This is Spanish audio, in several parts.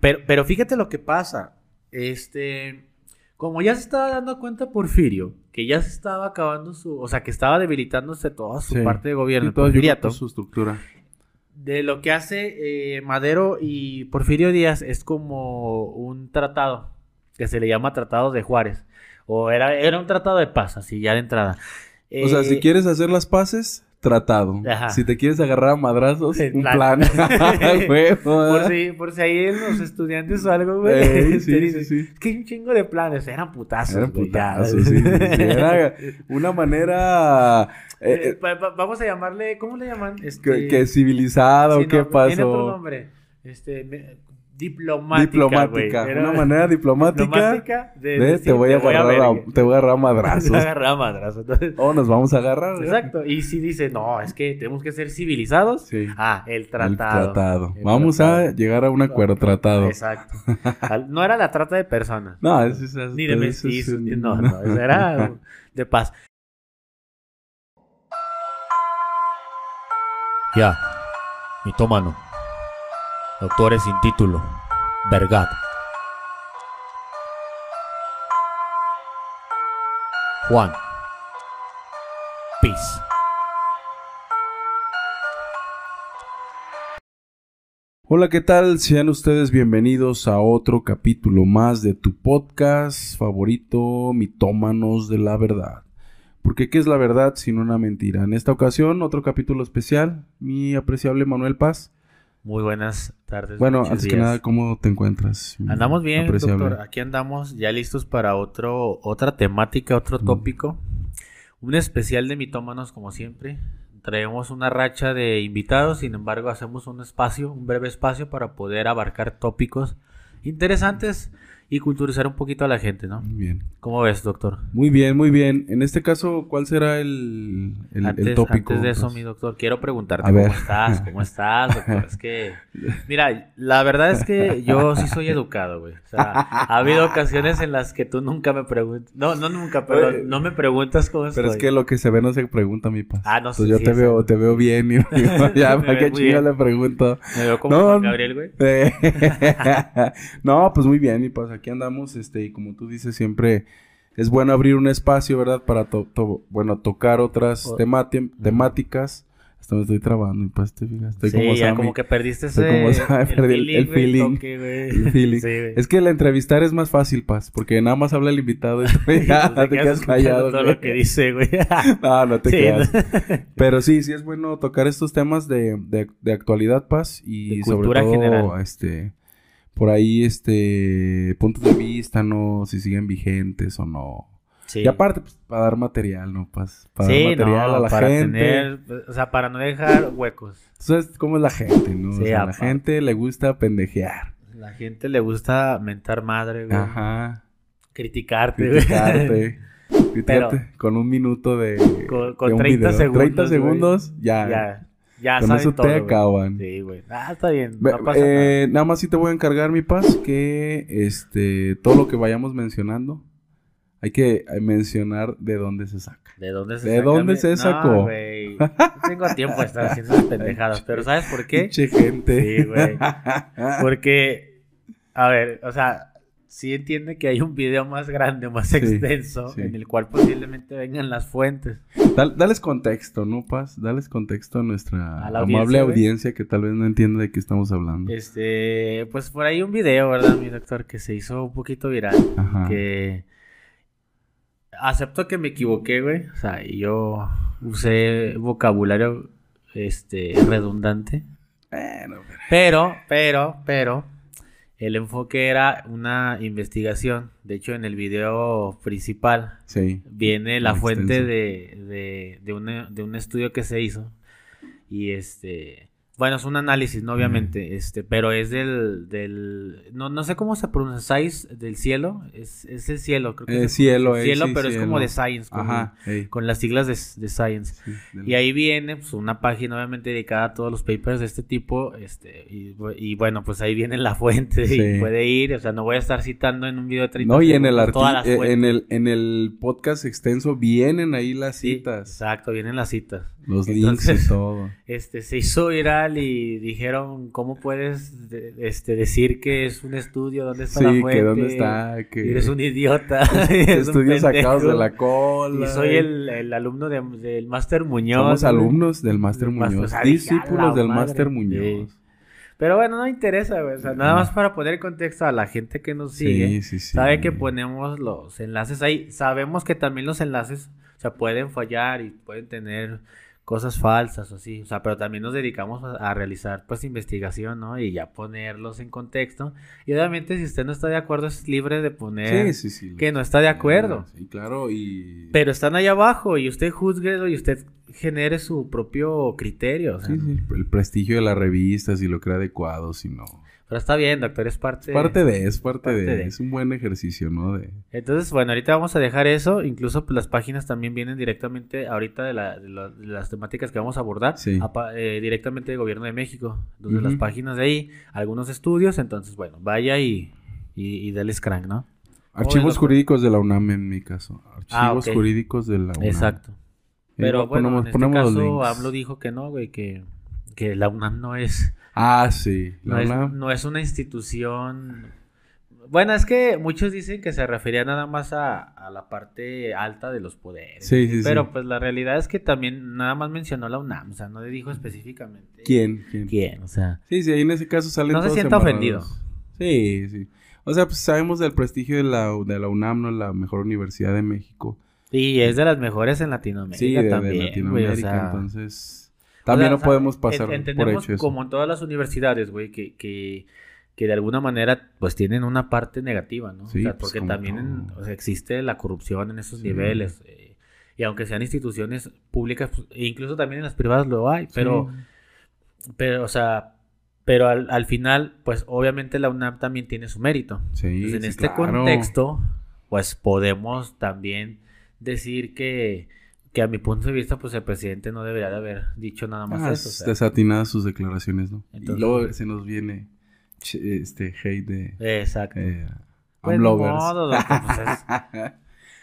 Pero, pero fíjate lo que pasa. Este, como ya se estaba dando cuenta Porfirio, que ya se estaba acabando su, o sea, que estaba debilitándose toda su Sí. parte de gobierno, todo, su estructura. de lo que hace eh, Madero y Porfirio Díaz es como un tratado, que se le llama Tratado de Juárez, o era, era un tratado de paz, así ya de entrada. O sea, Eh, si quieres hacer las paces, tratado. Ajá. Si te quieres agarrar a madrazos, un plan. Por si, por si ahí los estudiantes o algo, güey. Ey, te sí, sí, sí. Es que hay un chingo de planes. Eran putazos. Eran putazos, sí, sí, sí. Era una manera eh, Eh, eh, va- va- vamos a llamarle, ¿cómo le llaman? que, Este, que civilizado, ¿qué no, Tiene otro pasó? nombre. Este, me- diplomática. Diplomática. Era una manera diplomática, diplomática de, de decir, te voy a agarrar a, te voy a agarrar a Te madrazos. voy a agarrar. Entonces, o nos vamos a agarrar. ¿eh? exacto. Y si dice, no, es que tenemos que ser civilizados. Sí. Ah, el El tratado. tratado. El Vamos a tratado. llegar a un acuerdo tratado. Exacto. No era la trata de personas. No, eso es Ni de es- mestizos. No, no, eso era de paz. Ya, mitómano. Doctores sin título. Vergat. Juan. Peace. Hola, ¿qué tal? Sean ustedes bienvenidos a otro capítulo más de tu podcast favorito, Mitómanos de la Verdad. Porque ¿qué es la verdad sino una mentira? En esta ocasión, otro capítulo especial, mi apreciable Manuel Paz. Muy buenas tardes. Bueno, antes que nada, ¿cómo te encuentras? mi Andamos bien, apreciable? doctor. Aquí andamos ya listos para otro, otra temática, otro Mm. tópico. Un especial de mitómanos, como siempre. Traemos una racha de invitados, sin embargo, hacemos un espacio, un breve espacio para poder abarcar tópicos interesantes y culturizar un poquito a la gente, ¿no? Muy bien. ¿Cómo ves, doctor? Muy bien, muy bien. En este caso, ¿cuál será el, el, el antes, tópico? antes de eso, Pues, mi doctor, quiero preguntarte A ver. cómo estás, cómo estás, doctor. Es que, mira, la verdad es que yo sí soy educado, güey. O sea, ha habido ocasiones en las que tú nunca me preguntas, no, no nunca, pero no me preguntas cómo estoy. Pero es que lo que se ve no se pregunta, mi paz. Ah, no sé, Entonces yo sí, te veo, te veo bien y digo, ya, ¿para qué bien. le pregunto? me veo como No. Gabriel, güey. Eh, no, pues muy bien, mi paz, aquí andamos, este, y como tú dices, siempre es bueno abrir un espacio, ¿verdad? Para, to- to- bueno, tocar otras temáticas. Hasta me estoy trabando, mi paz, te fijas. Estoy sí, como ya Sammy. como que perdiste ese, como Sammy, perdí el- feeling. toque, güey. El feeling. Sí, güey. Es que el entrevistar es más fácil, paz, porque nada más habla el invitado y tú ya Te te quedas callado. todo güey. lo que dice, güey. No, no te Sí, creas. Pero sí, sí es bueno tocar estos temas de, de, de actualidad, Paz, y De sobre todo, general. este, por ahí, este, puntos de vista, ¿no? Si siguen vigentes o no. Sí. Y aparte, pues, para dar material, ¿no, Paz? Para Sí, dar material no, a la para gente. tener, o sea, para no dejar huecos. Sabes cómo es la gente, ¿no? O Sí, sea, a la gente le gusta pendejear. La gente le gusta mentar madre, güey. Ajá. Criticarte, güey. Criticarte. Criticarte con un minuto de, Con- con de un 30 video. segundos, 30 güey. segundos, ya. Ya, ya Con saben eso todo, te güey. acaban. Sí, güey. Ah, está bien. No pasa eh, nada más sí te voy a encargar, mi paz, que este todo lo que vayamos mencionando, hay que eh, mencionar de dónde se saca. ¿De dónde se ¿De saca dónde se No, sacó? güey. No tengo tiempo de estar haciendo esas pendejadas. Pero ¿sabes por qué? Pinche gente. Sí, güey. Porque, a ver, o sea, sí entiende que hay un video más grande, más Sí, extenso, sí. en el cual posiblemente vengan las fuentes. Dal- dales contexto, ¿no, Paz? Dales contexto a nuestra A amable audiencia, que tal vez no entiende de qué estamos hablando. Este, pues por ahí un video, ¿verdad, mi doctor? Que se hizo un poquito viral. Ajá. que acepto que me equivoqué, güey. O sea, yo usé vocabulario este redundante, Bueno, pero pero pero el enfoque era una investigación. De hecho, en el video principal sí. viene la fuente de, de, de un estudio que se hizo. Y este. Bueno, es un análisis, ¿no? Obviamente. Este, pero es del. del no, no sé cómo se pronuncia. Science del cielo. Es, es el cielo, creo que Eh, es el- cielo, el eh, cielo, sí, pero es como de science. Con, Ajá. con las siglas de, de science. sí, del- Y ahí viene pues, una página obviamente dedicada a todos los papers de este tipo. Este, y, y bueno, pues ahí viene la fuente Sí. y puede ir. O sea, no voy a estar citando en un video de 30 No, y en el, todas las eh, en, el, en el podcast extenso vienen ahí las citas. exacto, vienen las citas. Los links y todo. este, se hizo viral y dijeron, ¿cómo puedes de- este, decir que es un estudio? ¿Dónde está la Sí, fuente? que dónde está, que Eres un idiota. un estudios sacados de la cola. Y soy el, el alumno de- del Máster Muñoz. Somos alumnos del Máster Muñoz. o sea, dije, a discípulos la del. Máster Muñoz. Sí. Pero bueno, no interesa, güey. O sea, nada más para poner contexto a la gente que nos sigue. Sí, sí, sí. Sabe que ponemos los enlaces ahí. Sabemos que también los enlaces, o sea, pueden fallar y pueden tener cosas falsas o así. O sea, pero también nos dedicamos a, a realizar pues investigación, ¿no? Y ya ponerlos en contexto. Y obviamente si usted no está de acuerdo es libre de poner Sí, sí, sí. que no está de acuerdo. Sí, claro, y... Pero están ahí abajo y usted juzguelo y usted genere su propio criterio. o sea, Sí, sí, el prestigio de la revista, si lo cree adecuado, si no. Pero está bien, doctor, es parte, Es parte de, es parte, parte de, de. es un buen ejercicio, ¿no? De... Entonces, bueno, ahorita vamos a dejar eso. Incluso pues, las páginas también vienen directamente ahorita de, la- de la- de las temáticas que vamos a abordar, Sí. eh, directamente del gobierno de México. Entonces, las páginas de ahí, algunos estudios. Entonces, bueno, vaya y, y, y dale crank, ¿no? Archivos jurídicos de la UNAM en mi caso. Archivos Ah, ok. jurídicos de la UNAM. Exacto. Pero lo bueno, ponemos- en este ponemos caso. AMLO dijo que no, güey, que, que la UNAM no es, Ah, sí. no, La es, UNAM. no es una institución... Bueno, es que muchos dicen que se refería nada más a, a la parte alta de los poderes. Sí, sí, Pero sí. pues la realidad es que también nada más mencionó la UNAM, o sea, no le dijo específicamente. ¿Quién? ¿Quién? ¿Quién? O sea, Sí, sí, ahí en ese caso salen No se todos sienta embarrados. Sí, sí. O sea, pues sabemos del prestigio de la, de la UNAM, ¿no? La mejor universidad de México. y es de las mejores en Latinoamérica Sí, de, también, Latinoamérica, o sea, entonces... o También sea, no podemos pasar por entendemos hecho eso. como en todas las universidades, güey, que, que, que de alguna manera pues tienen una parte negativa, ¿no? Sí, o sea, pues, porque también en- todo. o sea, existe la corrupción en esos Sí. niveles. eh, y aunque sean instituciones públicas, pues, e incluso también en las privadas lo hay, pero... Sí. Pero, o sea, pero al, al final, pues obviamente la UNAM también tiene su mérito. Sí, Entonces, en este claro. contexto, pues podemos también decir que, que a mi punto de vista, pues el presidente no debería de haber dicho nada más Ah, eso. o sea. desatinadas sus declaraciones, ¿no? Entonces- y luego se nos viene este hate de Exacto. eh, Pues, ni Amlovers. modo, doctor, pues, es-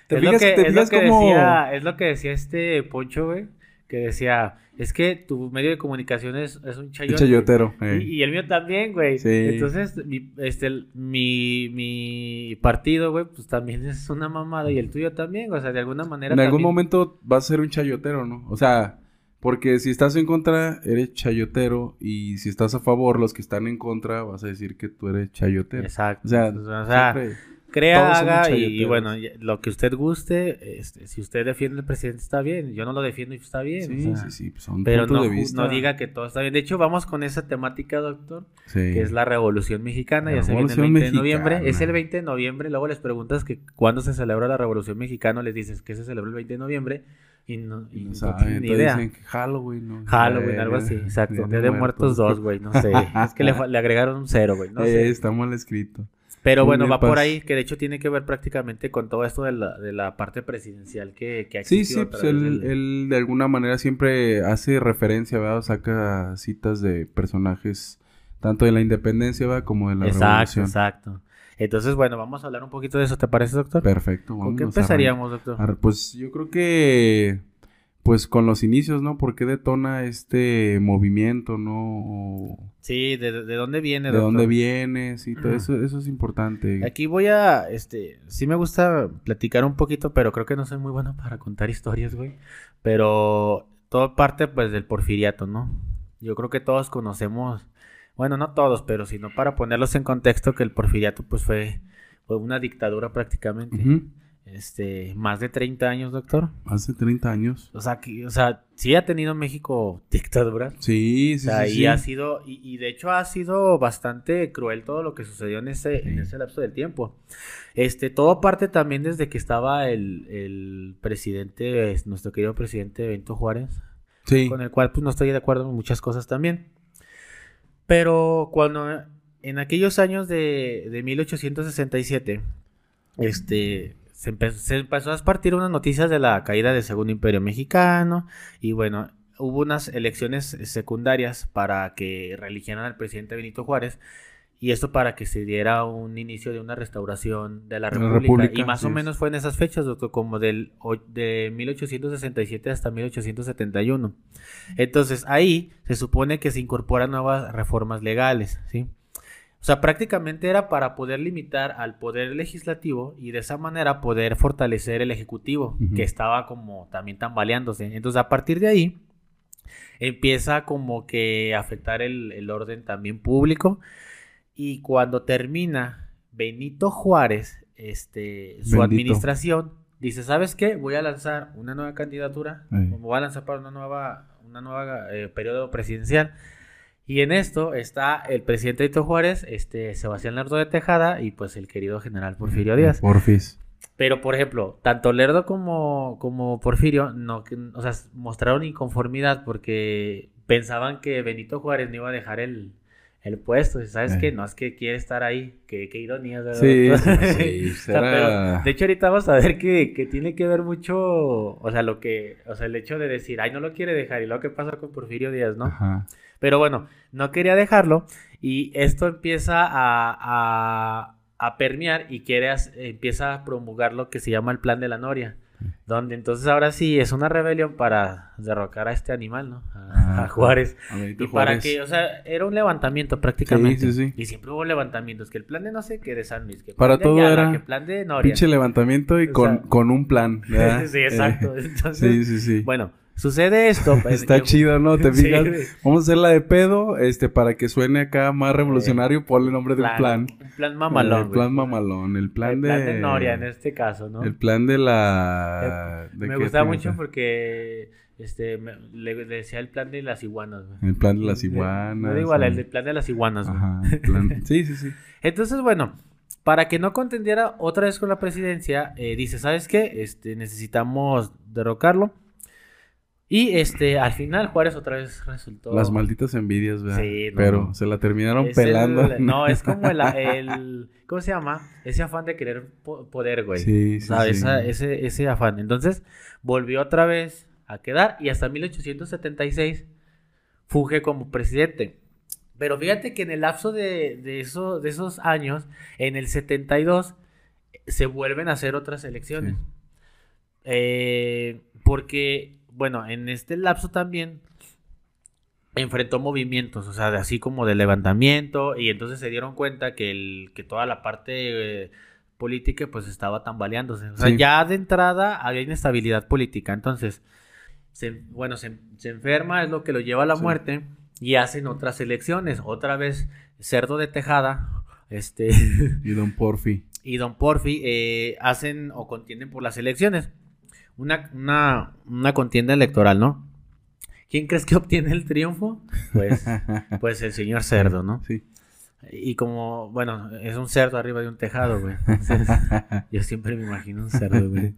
¿Te es lo fijas, que, te es lo fijas que cómo- decía, es lo que decía este Poncho, güey, que decía, es que tu medio de comunicación es, es un chayote. chayotero. eh. Y, y el mío también, güey. Sí. Entonces, mi, este, mi, mi partido, güey, pues también es una mamada y el tuyo también, o sea, de alguna manera. En algún momento vas a ser un chayotero, ¿no? O sea, porque si estás en contra, eres chayotero. Y si estás a favor, los que están en contra, vas a decir que tú eres chayotero. Exacto. O sea, Entonces, o sea, siempre- crea, haga y, bueno, ya- lo que usted guste, este, si usted defiende al presidente está bien, yo no lo defiendo y está bien. Sí, o sea, sí, sí, pues son Pero no, de vista. no diga que todo está bien. De hecho, vamos con esa temática, doctor, Sí. que es la Revolución Mexicana. La Ya se viene el Revolución 20 de noviembre. Es el 20 de noviembre. Luego les preguntas que cuándo se celebra la Revolución Mexicana. Les dices que se celebra el 20 de noviembre y no, y no saben, ni idea. dicen que Halloween, ¿no? Halloween, Eh, algo así, exacto. de Día de Muertos 2, güey, no sé. es que le agregaron un cero, güey, no Eh, sé. está mal escrito. Pero bueno, va por Paz. ahí, que de hecho tiene que ver prácticamente con todo esto de la, de la parte presidencial que, que ha Sí, existido sí, pues él, del- él de alguna manera siempre hace referencia, ¿verdad? O saca citas de personajes tanto de la independencia, ¿verdad? Como de la Exacto, revolución. exacto. Entonces, bueno, vamos a hablar un poquito de eso, ¿te parece, doctor? Perfecto. ¿Con qué a empezaríamos, doctor? Pues yo creo que, pues con los inicios, ¿no? ¿Por qué detona este movimiento, ¿no? Sí, ¿de, de dónde viene, ¿De doctor? dónde vienes? Y todo eso, eso es importante. Aquí voy a, este, sí me gusta platicar un poquito, pero creo que no soy muy bueno para contar historias, güey. Pero todo parte, pues, del porfiriato, ¿no? Yo creo que todos conocemos, bueno, no todos, pero sino para ponerlos en contexto, que el porfiriato, pues, fue, fue una dictadura prácticamente. Este, más de 30 años, doctor. Hace 30 años. O sea, que, o sea, sí ha tenido México dictaduras. Sí, O sí, sea, sí, y sí. ha sido, y, y de hecho ha sido bastante cruel todo lo que sucedió en ese, en ese lapso del tiempo. Este, todo parte también desde que estaba el, el presidente, es, nuestro querido presidente Benito Juárez, Sí. con el cual pues no estoy de acuerdo en muchas cosas también. Pero cuando en aquellos años de, de 1867, este, se, empe- se empezó a espartir unas noticias de la caída del Segundo Imperio Mexicano y bueno, hubo unas elecciones secundarias para que reeligieran al presidente Benito Juárez Y esto para que se diera un inicio de una restauración de la República. República, y más o es. menos fue en esas fechas, doctor, como del, de 1867 hasta 1871. Entonces ahí se supone que se incorporan nuevas reformas legales, ¿sí? O sea, prácticamente era para poder limitar al poder legislativo y de esa manera poder fortalecer el ejecutivo, que estaba como también tambaleándose. Entonces, a partir de ahí, empieza como que a afectar el, el orden también público. Y cuando termina Benito Juárez, este, su Bendito. administración, dice, ¿sabes qué? Voy a lanzar una nueva candidatura, me voy a lanzar para una nueva, una nueva eh, periodo presidencial. Y en esto está el presidente Benito Juárez, este, Sebastián Lerdo de Tejada y pues el querido general Porfirio Díaz. Porfis. Pero, por ejemplo, tanto Lerdo como, como Porfirio, no, o sea, mostraron inconformidad porque pensaban que Benito Juárez no iba a dejar el, el puesto. ¿Sabes Eh. qué? No, es que quiere estar ahí. Qué, qué ironía, ¿verdad? Sí, sí, sí, O sea, será- pero, de hecho, ahorita vamos a ver que, que tiene que ver mucho, o sea, lo que, o sea, el hecho de decir, ay, no lo quiere dejar, y lo que pasa con Porfirio Díaz, ¿no? Ajá. Pero bueno, no quería dejarlo y esto empieza a, a, a permear y quiere, empieza a promulgar lo que se llama el plan de la Noria. Donde entonces ahora sí es una rebelión para derrocar a este animal, ¿no? A, a Juárez. Y para Juárez. que, o sea, era un levantamiento prácticamente. Sí, sí, sí. Y siempre hubo levantamientos, que el plan de no sé qué de San Luis, que Para plan de todo Ayala, era que plan de Noria. Pinche levantamiento y O con, sea- con un plan. ¿verdad? sí, exacto. Eh, Entonces, sí, sí, sí. bueno, sucede esto. pues, Está que- chido, ¿no? Te fijas. Vamos a hacer la de pedo, este, para que suene acá más revolucionario, ponle el nombre de un plan. Un plan mamalón. El plan mamalón, el plan el de... plan de Noria en este caso, ¿no? El plan de la... ¿de me te mucho gusta? porque este me- le, le decía el plan de las iguanas. El plan de las Eh, iguanas. No igual, eh. el del plan de las iguanas. Ajá, el plan- Sí, sí, sí. Entonces, bueno, para que no contendiera otra vez con la presidencia, eh, dice, ¿sabes qué? Este, necesitamos derrocarlo. Y este, al final Juárez otra vez resultó. Las malditas envidias, ¿verdad? Sí, no, Pero no. se la terminaron Es el- pelando. no, es como el, el- ¿Cómo se llama? Ese afán de querer po- poder, güey. Sí, sí, ¿Sabes? sí. Esa- ese, ese afán. Entonces, volvió otra vez a quedar y hasta 1876 funge como presidente. Pero fíjate que en el lapso de, de, eso- de esos años, en el 72, se vuelven a hacer otras elecciones. Sí. Eh, porque, bueno, en este lapso también enfrentó movimientos, o sea, de- así como de levantamiento, y entonces se dieron cuenta que, el, que toda la parte eh, política pues estaba tambaleándose. O sea, Sí. ya de entrada había inestabilidad política, entonces, se- bueno, se, se enferma, es lo que lo lleva a la Sí. muerte, y hacen otras elecciones, otra vez Cerdo de Tejada, este... Y Don Porfi. y Don Porfi eh, hacen o contienden por las elecciones. Una, una, una contienda electoral, ¿no? ¿Quién crees que obtiene el triunfo? Pues, pues el señor cerdo, ¿no? Sí. Y como, bueno, es un cerdo arriba de un tejado, güey. Entonces, yo siempre me imagino un cerdo, güey.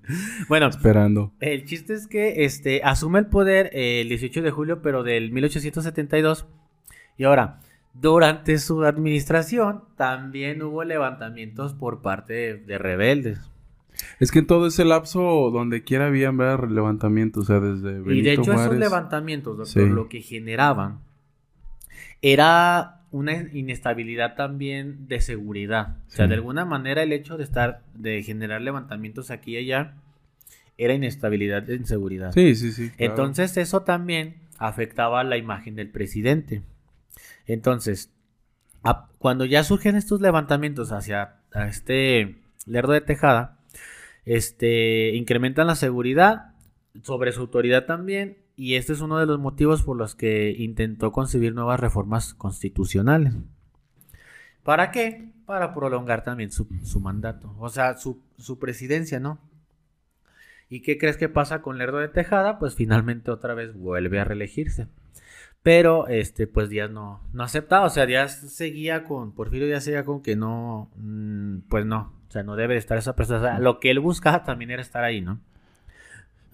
Bueno, Esperando. el chiste es que este, asume el poder eh, el 18 de julio, pero del 1872. Y ahora, durante su administración, también hubo levantamientos por parte de, de rebeldes. Es que en todo ese lapso, donde quiera había levantamientos, o sea, desde Benito y de hecho, esos levantamientos, doctor, Sí. lo que generaban era una inestabilidad también de seguridad. O sea, de alguna manera el hecho de estar, de generar levantamientos aquí y allá, era inestabilidad en seguridad. Sí, sí, sí. claro. Entonces eso también afectaba la imagen del presidente. Entonces, a- cuando ya surgen estos levantamientos hacia a este Lerdo de Tejada, este, incrementan la seguridad sobre su autoridad también, y este es uno de los motivos por los que intentó concebir nuevas reformas constitucionales. ¿Para qué? Para prolongar también su, mandato, o sea, su, su presidencia, ¿no? ¿Y qué crees que pasa con Lerdo de Tejada? Pues finalmente otra vez vuelve a reelegirse. Pero, este, pues Díaz no, no aceptaba. O sea, Díaz seguía con, Porfirio Díaz seguía con que no, mm, pues no. O sea, no debe de estar esa persona. O sea, lo que él buscaba también era estar ahí, ¿no?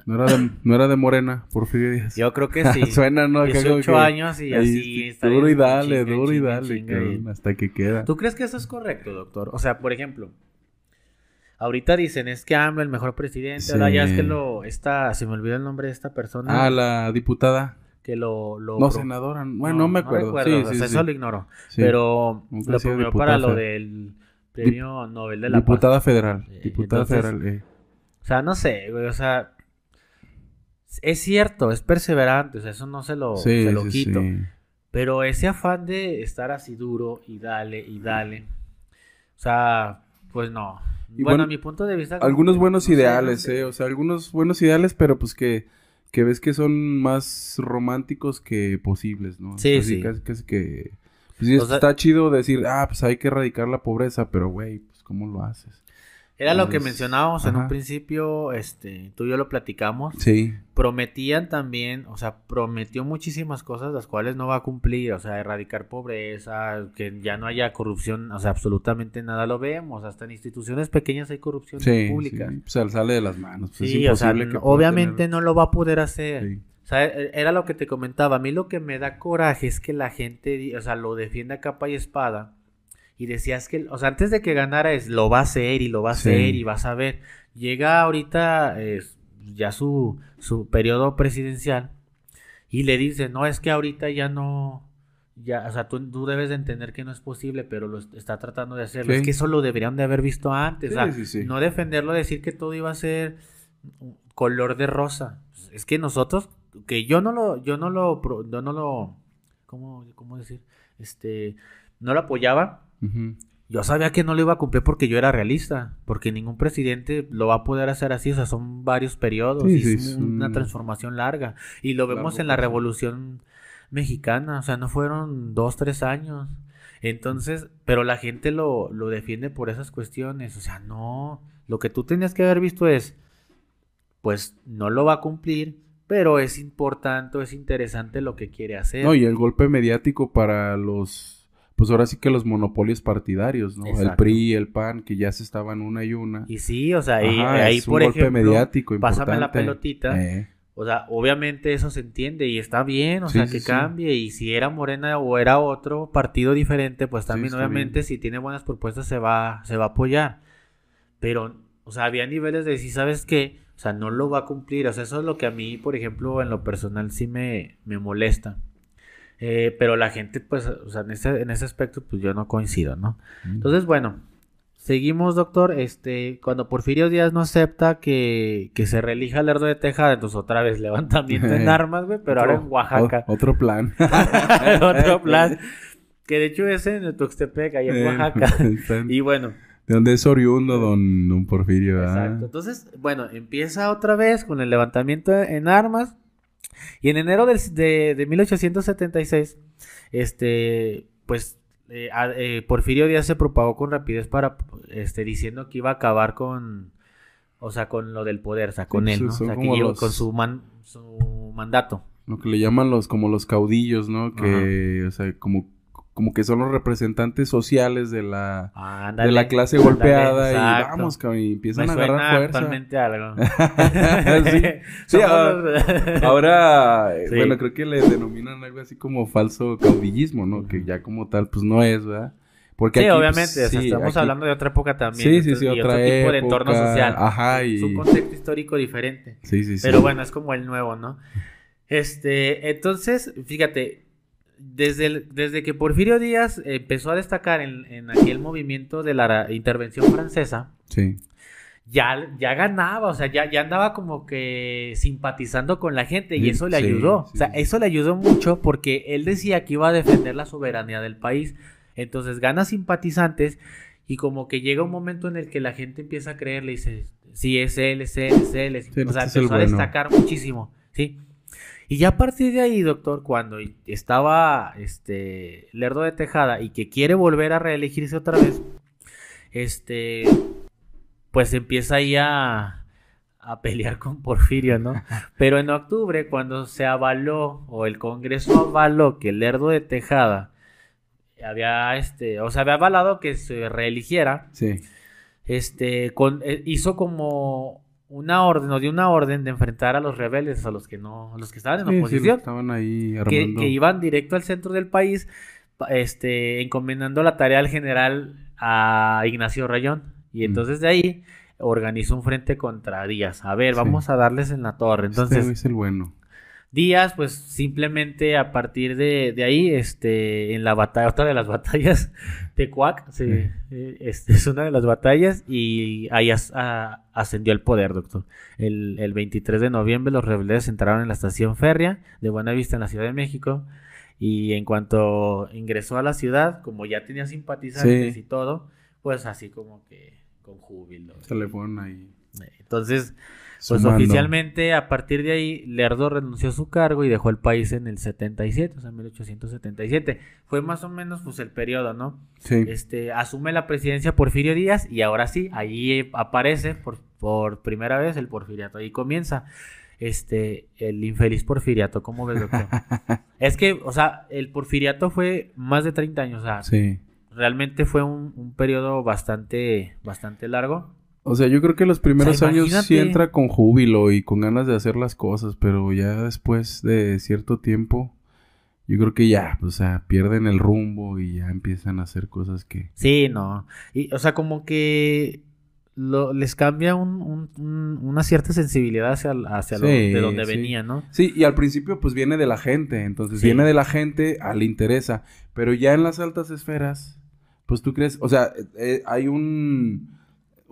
No era de, no era de Morena, Porfirio Díaz. Yo creo que sí. Suena, ¿no? Acá como 18 que- años y así. está duro y dale, duro y dale, cabrón, y- hasta que queda. ¿Tú crees que eso es correcto, doctor? O sea, por ejemplo, ahorita dicen es que AMLO el mejor presidente. Ahora ya es que lo, esta, se me olvidó el nombre de esta persona. Ah, la diputada. que lo... lo No, pro- senadora. Bueno, no, me acuerdo. recuerdo, sí, o sí, sea, sí. eso lo ignoro. Pero lo promovió para lo del premio Nobel de la Paz. Diputada federal. Eh, Diputada entonces- federal. eh. O sea, no sé, güey, o sea, es cierto, es perseverante, o sea, eso no se lo, Sí, se lo sí, quito. sí. Pero ese afán de estar así duro y dale y dale, o sea, pues no. Y bueno, bueno, a mi punto de vista... Algunos que, buenos no sé, ideales, no sé. eh. O sea, algunos buenos ideales, pero pues que, que ves que son más románticos que posibles, ¿no? Sí, sí. Casi, casi que... Pues sí, O sea- está chido decir, ah, pues hay que erradicar la pobreza, pero güey, pues ¿cómo lo haces? Era lo que mencionábamos en un principio, este, tú y yo lo platicamos. Sí. Prometían también, o sea, prometió muchísimas cosas las cuales no va a cumplir, o sea, erradicar pobreza, que ya no haya corrupción, o sea, absolutamente nada lo vemos, hasta en instituciones pequeñas hay corrupción Sí, pública. sí, pues sale de las manos. pues, Sí, es o sea, que obviamente tener- no lo va a poder hacer. Sí. O sea, e- era lo que te comentaba. A mí lo que me da coraje es que la gente, o sea, lo defiende a capa y espada. Y decías que, o sea, antes de que ganara es, lo va a hacer y lo va a Sí. hacer y vas a ver. Llega ahorita eh, ya su, su periodo presidencial y le dice, no, es que ahorita ya no, ya, o sea, tú, tú debes de entender que no es posible, pero lo est- está tratando de hacerlo. Sí. Es que eso lo deberían de haber visto antes. Sí, o sea, sí, sí. no defenderlo, decir que todo iba a ser color de rosa. Es que nosotros, que yo no lo, yo no lo, yo no lo, ¿cómo, cómo decir? Este, no lo apoyaba. Yo sabía que no lo iba a cumplir porque yo era realista, porque ningún presidente lo va a poder hacer así, o sea, son varios periodos Sí, y sí, es una un transformación larga. Y lo vemos largo en la proceso. revolución mexicana, o sea, no fueron dos, tres años. Entonces, pero la gente lo, lo defiende por esas cuestiones, o sea, no, lo que tú tenías que haber visto es, pues no lo va a cumplir, pero es importante, es interesante lo que quiere hacer. No, y el golpe mediático para los, pues ahora sí que los monopolios partidarios, ¿no? El. PRI, el PAN, que ya se estaban una y una. Y sí, o sea, ahí, Ajá, ahí es un por golpe ejemplo, mediático pásame la importante. pelotita. Eh, O sea, obviamente eso se entiende y está bien, o Sí, sea, que sí. cambie. Y si era Morena o era otro partido diferente, pues también obviamente bien. si tiene buenas propuestas se va, se va a apoyar. Pero, o sea, había niveles de decir, ¿sabes qué? O sea, no lo va a cumplir. O sea, eso es lo que a mí, por ejemplo, en lo personal sí me, me molesta. Eh, pero la gente, pues, o sea, en ese, en ese aspecto, pues yo no coincido, ¿no? Entonces, bueno, seguimos, doctor. Este, cuando Porfirio Díaz no acepta que, que se reelija Lerdo de Tejada, entonces otra vez levantamiento en armas, güey, pero ahora en Oaxaca. o- otro plan. Otro plan. Que de hecho es en el Tuxtepec, ahí en Eh, Oaxaca. Y bueno, ¿De dónde es oriundo don, don Porfirio? ah? exacto. Entonces, bueno, empieza otra vez con el levantamiento en armas. Y en enero del- de, de 1876, este, pues, eh, eh, Porfirio Díaz se propagó con rapidez para, este, diciendo que iba a acabar con, o sea, con lo del poder, o sea, con Sí, él, ¿no? O sea, que los- con su, man- su mandato. Lo que le llaman los, como los caudillos, ¿no? Que, o sea, como, como que son los representantes sociales de la, Ándale, de la clase ándale, golpeada y vamos, cabrón, y empiezan Me a suena agarrar fuerza. actualmente algo. Sí. Ah, los- Ahora, eh, Sí. bueno, creo que le denominan algo así como falso caudillismo, ¿no? Que ya como tal, pues no es, ¿verdad? Porque sí, aquí, pues, obviamente, o sea, sí, estamos aquí- hablando de otra época también. Sí, sí, entonces, sí, y otra otro tipo de entorno social. ajá, Es un y- contexto histórico diferente. Sí, sí, sí. Pero bueno, es como el nuevo, ¿no? Este, entonces, fíjate, desde, el- desde que Porfirio Díaz empezó a destacar en, en aquel movimiento de la intervención francesa, Sí. ya, ya ganaba, o sea, ya, ya andaba como que simpatizando con la gente y eso le sí, ayudó. o sea, eso le ayudó mucho porque él decía que iba a defender la soberanía del país. Entonces gana simpatizantes y como que llega un momento en el que la gente empieza a creerle y dice, sí, es él, es él, es él. es-". Sí, o sea, este empezó a destacar muchísimo, ¿sí? Y ya a partir de ahí, doctor, cuando estaba este Lerdo de Tejada y que quiere volver a reelegirse otra vez, este pues empieza ahí a, a pelear con Porfirio, ¿no? Pero en octubre, cuando se avaló, o el Congreso avaló que Lerdo de Tejada había, este, o sea, había avalado que se reeligiera, Sí. este, con, eh, hizo como una orden, o dio una orden de enfrentar a los rebeldes, a los que no, a los que estaban en Sí, sí, oposición estaban ahí que, que iban directo al centro del país, pa- este, encomendando la tarea al general a Ignacio Rayón. Y Mm. entonces de ahí organizó un frente contra Díaz. A ver, Sí. vamos a darles en la torre. Este Entonces, es el bueno. Díaz, pues simplemente a partir de, de ahí, este, en la batalla, otra de las batallas, Tecuac, sí, Sí. eh, es una de las batallas y ahí as- a- ascendió al poder, doctor. El, el 23 de noviembre los rebeldes entraron en la estación férrea de Buenavista en la Ciudad de México y en cuanto ingresó a la ciudad, como ya tenía simpatizantes Sí. y todo, pues así como que con júbilo. Se le fueron ahí. Entonces, pues sumando. oficialmente a partir de ahí Lerdo renunció a su cargo y dejó el país en el 77, o sea, 1877. Fue más o menos pues el periodo, ¿no? Sí. Este, asume la presidencia Porfirio Díaz y ahora sí, ahí aparece por, por primera vez el porfiriato. Ahí comienza este, el infeliz porfiriato, ¿cómo ves, doctor? es que, o sea, el porfiriato fue más de 30 años, o sea, Sí. realmente fue un, un periodo bastante, bastante largo. O sea, yo creo que los primeros O sea, años sí entra con júbilo y con ganas de hacer las cosas, pero ya después de cierto tiempo, yo creo que ya, o sea, pierden el rumbo y ya empiezan a hacer cosas que... Sí, no. Y, o sea, como que lo- les cambia un- un- un- una cierta sensibilidad hacia, hacia lo- de donde sí. venía, ¿no? Sí, y al principio pues viene de la gente, entonces Sí. viene de la gente, a le interesa, pero ya en las altas esferas, pues tú crees, o sea, eh, hay un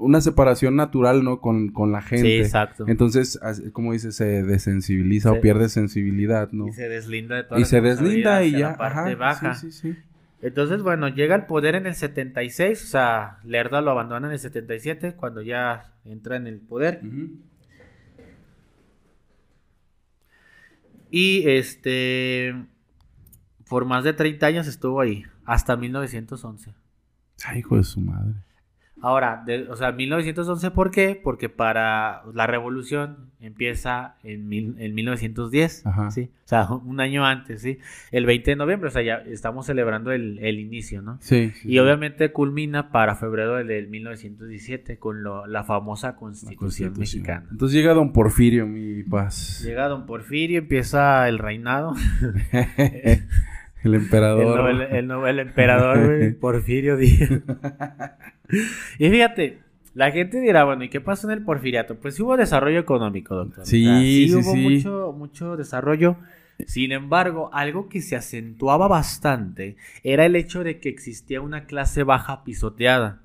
una separación natural, ¿no? Con, con la gente. Sí, exacto. Entonces, como dices, se desensibiliza Se- o pierde sensibilidad, ¿no? Y se deslinda de toda Y la se deslinda y ya. la parte ajá, baja. Sí, sí, sí. Entonces, bueno, llega al poder en el 76, o sea, Lerda lo abandona en el 77, cuando ya entra en el poder. Y este, por más de 30 años estuvo ahí, hasta 1911. Ay, hijo de su madre. Ahora, de- o sea, 1911, ¿por qué? Porque para la revolución empieza en, mil- en 1910, Ajá. ¿sí? O sea, un año antes, ¿sí? El 20 de noviembre, o sea, ya estamos celebrando el, el inicio, ¿no? Sí. sí, Y sí. obviamente culmina para febrero del, del 1917 con lo- la famosa La Constitución, mexicana. Entonces llega Don Porfirio, mi paz. Llega don Porfirio, empieza el reinado. el El, emperador. el- el nuevo- el emperador, güey, Porfirio Díaz. y fíjate, la gente dirá, bueno, ¿y qué pasó en el porfiriato? Pues sí hubo desarrollo económico, doctor. Sí, sí, hubo sí. Mucho, mucho desarrollo. Sin embargo, algo que se acentuaba bastante era el hecho de que existía una clase baja pisoteada.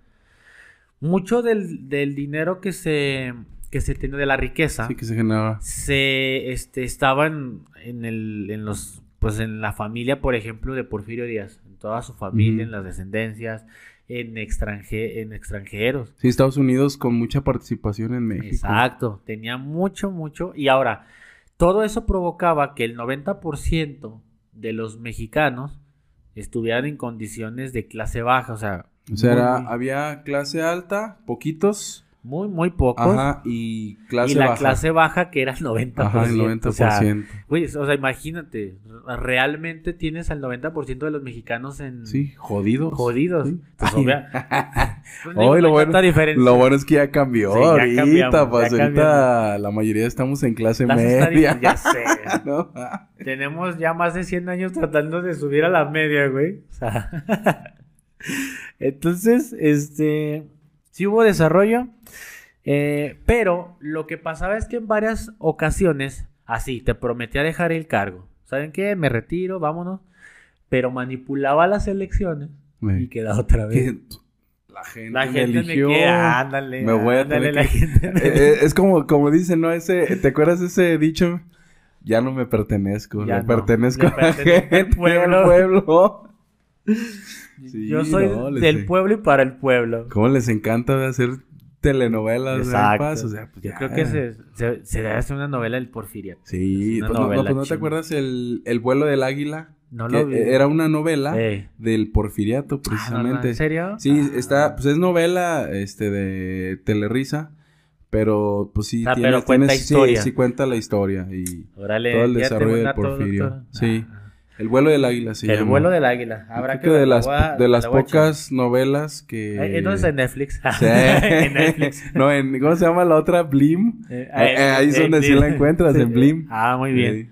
Mucho del, del dinero que se, que se tenía de la riqueza Sí, que se generaba. se este, estaban en el, en los, pues en la familia, por ejemplo, de Porfirio Díaz, en toda su familia, en las descendencias, en, extranje- en extranjeros. Sí, Estados Unidos con mucha participación en México. Exacto, tenía mucho, mucho. Y ahora, todo eso provocaba que el 90% de los mexicanos estuvieran en condiciones de clase baja, o sea, O sea, era- había clase alta, poquitos, muy, muy pocos. ajá, y clase y la baja. clase baja que era el 90%. Ajá, el 90%. O sea, Güey, o sea, imagínate, realmente tienes al 90% de los mexicanos en sí, jodidos. jodidos. Sí. Pues, obvia- pues, Ay, no lo bueno-. Lo bueno es que ya cambió Sí, ya ahorita, pues ya ahorita la mayoría estamos en clase Las media. ya sé. ¿no? Tenemos ya más de 100 años tratando de subir a la media, güey. O sea, entonces, este, sí hubo desarrollo, eh, pero lo que pasaba es que en varias ocasiones, así, te prometía dejar el cargo. ¿Saben qué? Me retiro, vámonos. Pero manipulaba las elecciones y quedaba otra vez. La gente, La gente me eligió. queda, ándale. Me voy a ándale, la que- gente me- Eh, eh, es como, como dicen, ¿no? Ese, ¿te acuerdas ese dicho? Ya no me pertenezco, Ya le no, pertenezco le a la al gente, pueblo. al pueblo. Sí, Yo soy no, del pueblo y para el pueblo. ¿Cómo les encanta de hacer telenovelas? ¿verdad, Exacto. Paz? O sea, pues Yo ya. creo que se, se, se debe hacer una novela del Porfirio. Sí, pues no, no, pues ¿no te acuerdas el, el vuelo del águila? No lo vi. Era una novela Ey. del porfiriato, Ah, no, precisamente. ¿En serio? Sí, Ah. está, pues es novela este de Telerisa, pero pues sí Ah, tiene, pero cuenta sí, historia. Sí, cuenta la historia y Órale, todo el desarrollo del Porfirio. Sí. Ah. El vuelo del águila se el llama. vuelo del águila. Habrá que que de las a- de las la pocas novelas que Eh, Entonces en Netflix. Sí. en Netflix. no, en ¿cómo se llama la otra? Blim. Eh, Eh, eh, ahí es donde sí la encuentras, en Blim. Ah, muy bien. Sí.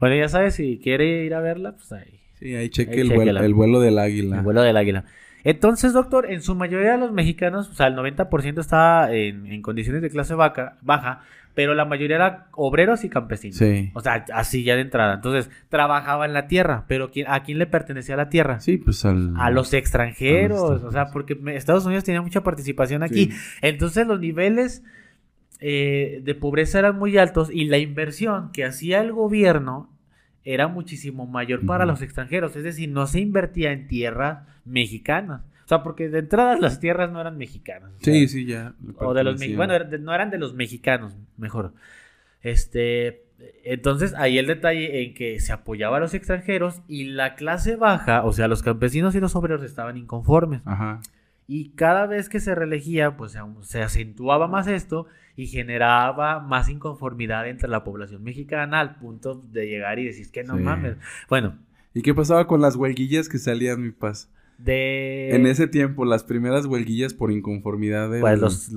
Bueno, ya sabes, si quiere ir a verla, pues ahí. Sí, ahí cheque Ahí el, vuelo, el vuelo del águila. El vuelo del águila. Entonces, doctor, en su mayoría de los mexicanos, o sea, el 90% estaba en, en condiciones de clase vaca- baja, pero la mayoría era obreros y campesinos. Sí. O sea, así ya de entrada. Entonces, trabajaba en la tierra, pero ¿quién- ¿a quién le pertenecía la tierra? Sí, pues al... A los extranjeros, A los o sea, porque Estados Unidos tenía mucha participación aquí. Sí. Entonces los niveles eh, de pobreza eran muy altos y la inversión que hacía el gobierno era muchísimo mayor para los extranjeros. Es decir, no se invertía en tierras mexicanas. O sea, porque de entrada las tierras no eran mexicanas. o sea, Sí, sí, ya. o de los. Bueno, no eran de los mexicanos, mejor. Este. Entonces, ahí el detalle en que se apoyaba a los extranjeros y la clase baja, o sea, los campesinos y los obreros estaban inconformes. Ajá. Y cada vez que se reelegía, pues se acentuaba más esto y generaba más inconformidad entre la población mexicana al punto de llegar y decir que no Sí. mames. Bueno, ¿Y qué pasaba con las huelguillas que salían, mi paz? De... En ese tiempo, las primeras huelguillas por inconformidad de... Pues los,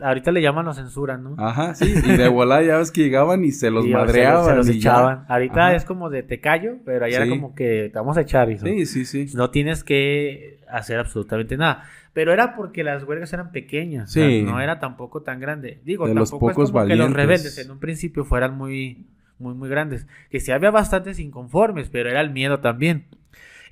ahorita le llaman los censuran, ¿no? Ajá, sí. Y de volada ya ves que llegaban y se los Y, o madreaban. Se los y ya. echaban. Ahorita Ajá. es como de te callo, pero allá Sí. era como que te vamos a echar, hijo. Sí, sí, sí. No tienes que hacer absolutamente nada. Pero era porque las huelgas eran pequeñas. o sea, Sí. no era tampoco tan grande. Digo, De los tampoco pocos es como que los valientes. rebeldes en un principio fueran muy, muy, muy grandes. Que sí había bastantes inconformes, pero era el miedo también.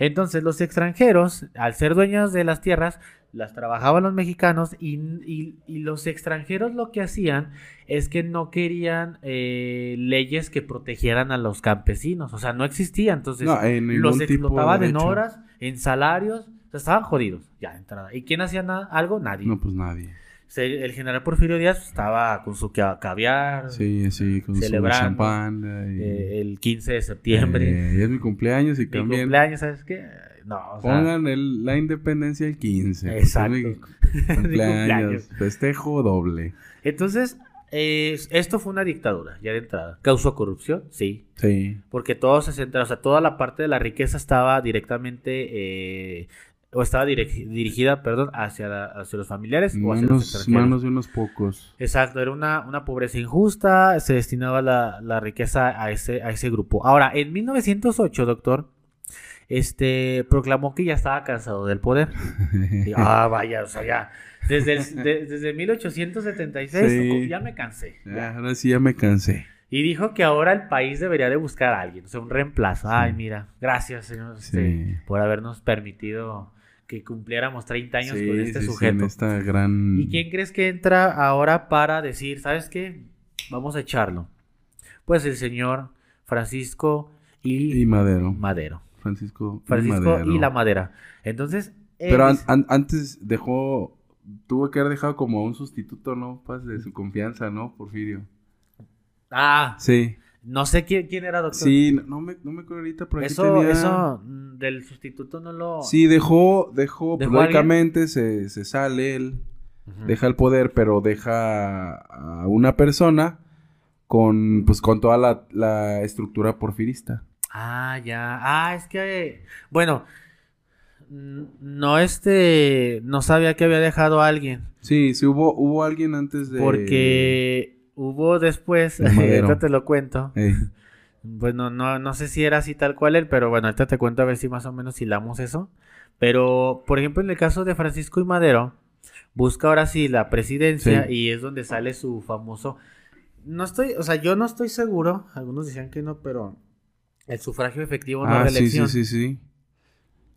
Entonces los extranjeros, al ser dueños de las tierras, las trabajaban los mexicanos y, y- y los extranjeros lo que hacían es que no querían eh, leyes que protegieran a los campesinos. O sea, no existía. Entonces No, en los explotaban de en horas, en salarios, o sea, estaban jodidos ya de entrada. ¿Y quién hacía nada? algo? Nadie. No, pues nadie. Se- el general Porfirio Díaz estaba con su ca- caviar Sí, sí, con su Celebrando, champán. y- eh, el 15 de septiembre. Eh, y es mi cumpleaños y mi también cumpleaños, ¿sabes qué? No, o sea, pongan el- la independencia el 15. porque Exacto. mi Mi cumpleaños. cumpleaños. Festejo doble. Entonces, eh, esto fue una dictadura, ya de entrada. ¿Causó corrupción? Sí. Sí. Porque todo se centra, o sea, toda la parte de la riqueza estaba directamente, eh, o estaba dirigida, perdón, hacia, la- hacia los familiares o hacia los extranjeros. manos de unos pocos. Exacto, era una, una pobreza injusta, se destinaba la, la riqueza a ese, a ese grupo. Ahora, en 1908, doctor, este, proclamó que ya estaba cansado del poder. Y, ah, vaya, o sea, ya, desde, el- de- desde 1876 Sí. ya me cansé. Ya, ahora sí ya me cansé. Y dijo que ahora el país debería de buscar a alguien, o sea, un reemplazo. Ay, mira, gracias, señor, este, por habernos permitido que cumpliéramos 30 años Sí, con este sí, sí, sujeto. en esta gran... ¿Y quién crees que entra ahora para decir, ¿sabes qué? Vamos a echarlo. Pues el señor Francisco y, Y Madero. Madero. Francisco, y Francisco Madero. y la madera. Entonces, Pero él- an- an- antes dejó... Tuvo que haber dejado como un sustituto, ¿no? Paz de su confianza, ¿no? Porfirio. ah, Sí. No sé quién, quién era doctor. Sí, no, no me, no me acuerdo ahorita, pero eso, tenía- eso mm, del sustituto no lo. Sí, dejó, dejó, pues, ¿Dejó lógicamente se, se sale él, deja el poder, pero deja a una persona con, pues, con toda la, la estructura porfirista. Ah, ya. Ah, es que. Bueno. No, este. No sabía que había dejado a alguien. Sí, sí hubo, hubo alguien antes de... Porque hubo después. ahorita te lo cuento. Bueno, no, no sé si era así tal cual él, pero bueno, ahorita te cuento a ver si más o menos hilamos eso. Pero, por ejemplo, en el caso de Francisco y Madero, busca ahora sí la presidencia Sí. y es donde sale su famoso. No estoy, o sea, yo no estoy seguro, algunos decían que no, pero el sufragio efectivo no ah, sí, sí, sí, sí.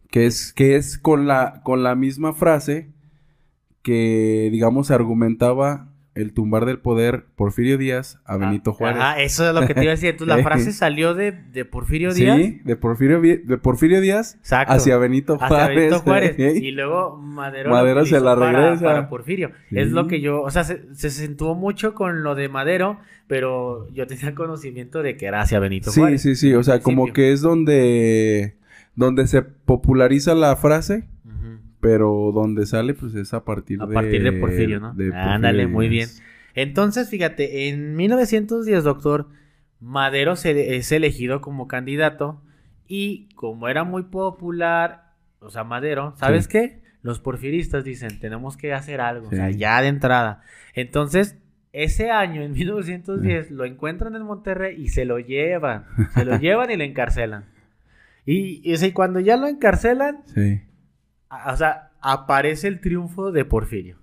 Que es, que es con la, con la misma frase que, digamos, argumentaba el tumbar del poder Porfirio Díaz a Benito Ah, Juárez. Ajá, eso es lo que te iba a decir. Entonces, la frase salió de, de Porfirio Díaz. Sí, de Porfirio, de Porfirio Díaz Exacto. hacia Benito Hacia Juárez. Benito Juárez. ¿eh? Y luego Madero, lo Madero se la para- regresa. Para, Porfirio. Es Sí. lo que yo, o sea, se, se mucho con lo de Madero, pero yo tenía conocimiento de que era hacia Benito Sí, Juárez. sí, sí. O sea, como que es donde, donde se populariza la frase. Pero donde sale, pues es a partir A de... partir de Porfirio, ¿no? de Ándale, muy bien. Entonces, fíjate, en 1910, doctor, Madero se, es elegido como candidato y como era muy popular, o sea, Madero, ¿sabes Sí. qué? Los porfiristas dicen, tenemos que hacer algo, o sea, ya de entrada. Entonces, ese año, en 1910, lo encuentran en Monterrey y se lo llevan, se lo llevan y lo encarcelan. Y, y, y cuando ya lo encarcelan, Sí. O sea, aparece el triunfo de Porfirio.